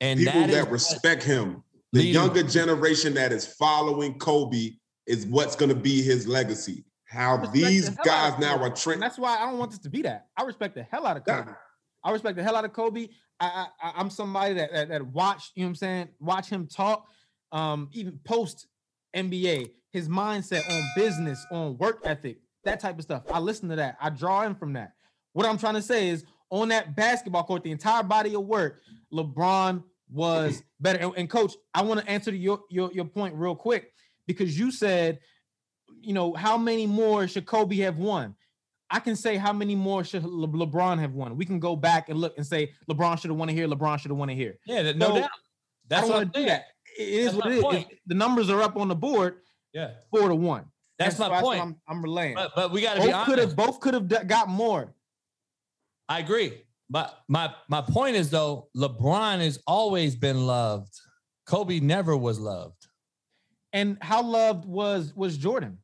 And People that that, is respect him, the leading- younger generation that is following Kobe is what's going to be his legacy. How these the guys now Kobe. are And trending. that's why I don't want this to be that. I respect the hell out of Kobe. I respect the hell out of Kobe. I, I I'm somebody that, that that watch, you know what I'm saying, watch him talk, um, even post NBA, his mindset on business, on work ethic, that type of stuff. I listen to that. I draw in from that. What I'm trying to say is on that basketball court, the entire body of work, LeBron was better. And, and coach, I want to answer your, your your point real quick because you said, you know, how many more should Kobe have won? I can say how many more should Le- LeBron have won. We can go back and look and say LeBron should have won it here. LeBron should have won it here. yeah, that- no So, doubt. I That's don't want I'm to do that. It is That's what my it is. point. If The numbers are up on the board, Yeah, four to one. that's And so my point. I'm, I'm relaying. But but we got to be both could honest. have both could have d- got more. I agree. But my my point is though, LeBron has always been loved. Kobe never was loved. And how loved was was Jordan?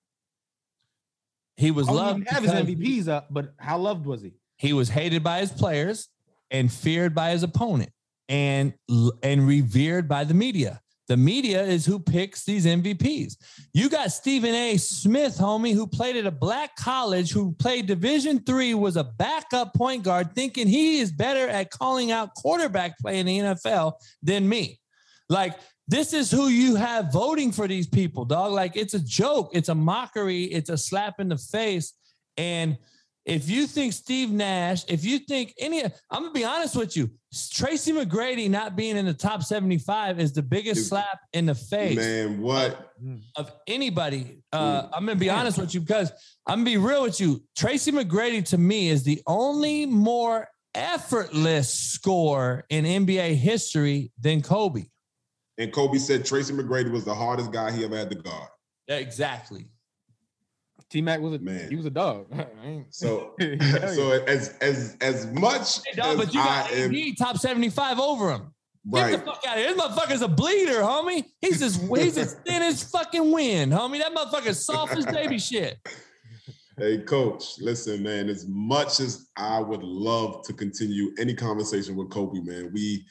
He was Oh, loved. didn't have his MVPs up, but how loved was he? He was hated by his players and feared by his opponent and and revered by the media. The media is who picks these MVPs. You got Stephen A. Smith, homie, who played at a black college, who played Division three, was a backup point guard, thinking he is better at calling out quarterback play in the NFL than me. Like this is who you have voting for these people, dog. Like it's a joke, it's a mockery, it's a slap in the face. And if you think Steve Nash, if you think any, I'm gonna be honest with you, Tracy McGrady not being in the top 75 is the biggest Dude, slap in the face Man, what? of anybody. Uh, I'm gonna be honest with you because I'm gonna be real with you. Tracy McGrady to me is the only more effortless score in NBA history than Kobe. And Kobe said Tracy McGrady was the hardest guy he ever had to guard. Yeah, exactly. T Mac was a Man. he was a dog. So, so as as as much Hey, dog, as but you got I am top 75 over him. Get the fuck out of here. This motherfucker's a bleeder, homie. He's as he's as thin as fucking wind, homie. That motherfucker's soft as baby shit. Hey, coach, listen, man. As much as I would love to continue any conversation with Kobe, man, we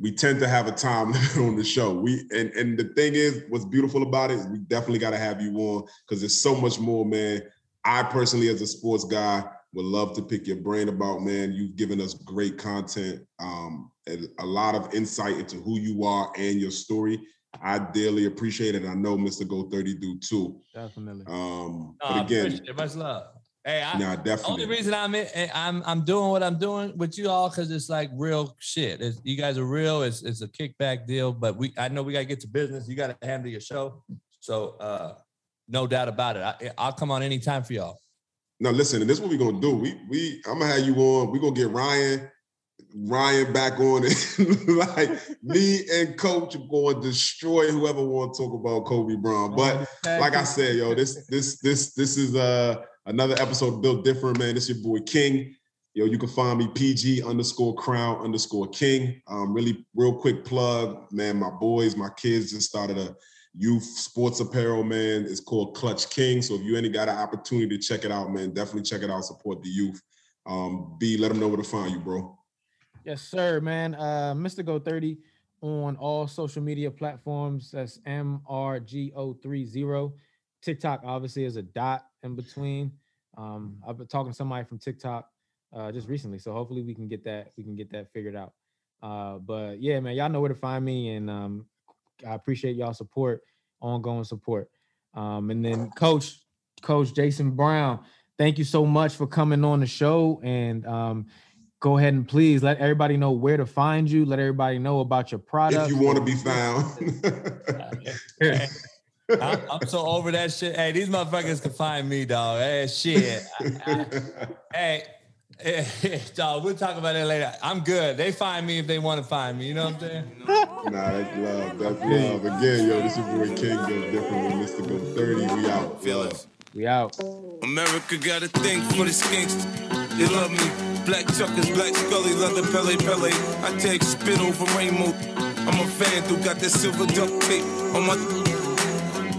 we tend to have a time limit on the show. We and and the thing is, what's beautiful about it is we definitely got to have you on because there's so much more, man. I personally, as a sports guy, would love to pick your brain about, man. You've given us great content, um, and a lot of insight into who you are and your story. I dearly appreciate it. I know Mr. Go 30 do too. Definitely. Um, No, but again. Much love. Hey, I, nah, the definitely. only reason I'm in, eh, I'm I'm doing what I'm doing with you all because it's like real shit. It's, you guys are real. It's it's a kickback deal, but we I know we gotta get to business. You gotta handle your show. So uh no doubt about it. I, I'll come on anytime for y'all. No, listen, and this is what we're gonna do. We we I'm gonna have you on. We're gonna get Ryan, Ryan back on it. like me and Coach are going to destroy whoever want to talk about Kobe Brown. But like I said, yo, this this this this is uh another episode Built Different, man. This your boy King. Yo, you can find me PG underscore crown underscore king. Um, really real quick plug, man. My boys, my kids just started a youth sports apparel, man. It's called Clutch King. So if you any got an opportunity to check it out, man, definitely check it out. Support the youth. Um, B, let them know where to find you, bro. Yes, sir, man. Uh, Mr. Go 30 on all social media platforms. That's MRGO30. TikTok obviously is a dot in between. Um, I've been talking to somebody from TikTok uh, just recently, so hopefully we can get that we can get that figured out. Uh, but yeah, man, y'all know where to find me, and um, I appreciate y'all support, ongoing support. Um, and then Coach, Coach Jason Brown, thank you so much for coming on the show. And um, go ahead and please let everybody know where to find you. Let everybody know about your product. If you want to be found. I'm, I'm so over that shit. Hey, these motherfuckers can find me, dog. Hey, shit. I- I- hey, dog, we'll talk about that later. I'm good. They find me if they want to find me. You know what I'm saying? Nah, that's love. That's love. Again, yo, this is your boy King Go Different with Mr. Go 30. We out. Feelings. We out. America got a thing for the skinks. They love me. Black Chuckers, Black Scully, leather Pele Pele. I take spit over rainbow. I'm a fan who got that silver duct tape on my.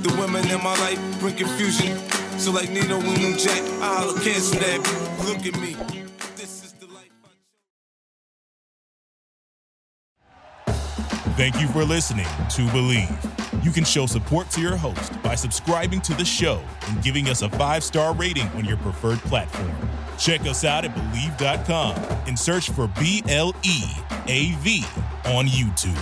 The women in my life bring confusion. So like Nino and New Jack, I'll cancel that. Look at me. Thank you for listening to Bleav. You can show support to your host by subscribing to the show and giving us a five star rating on your preferred platform. Check us out at Bleav.com and search for B L E A V on YouTube.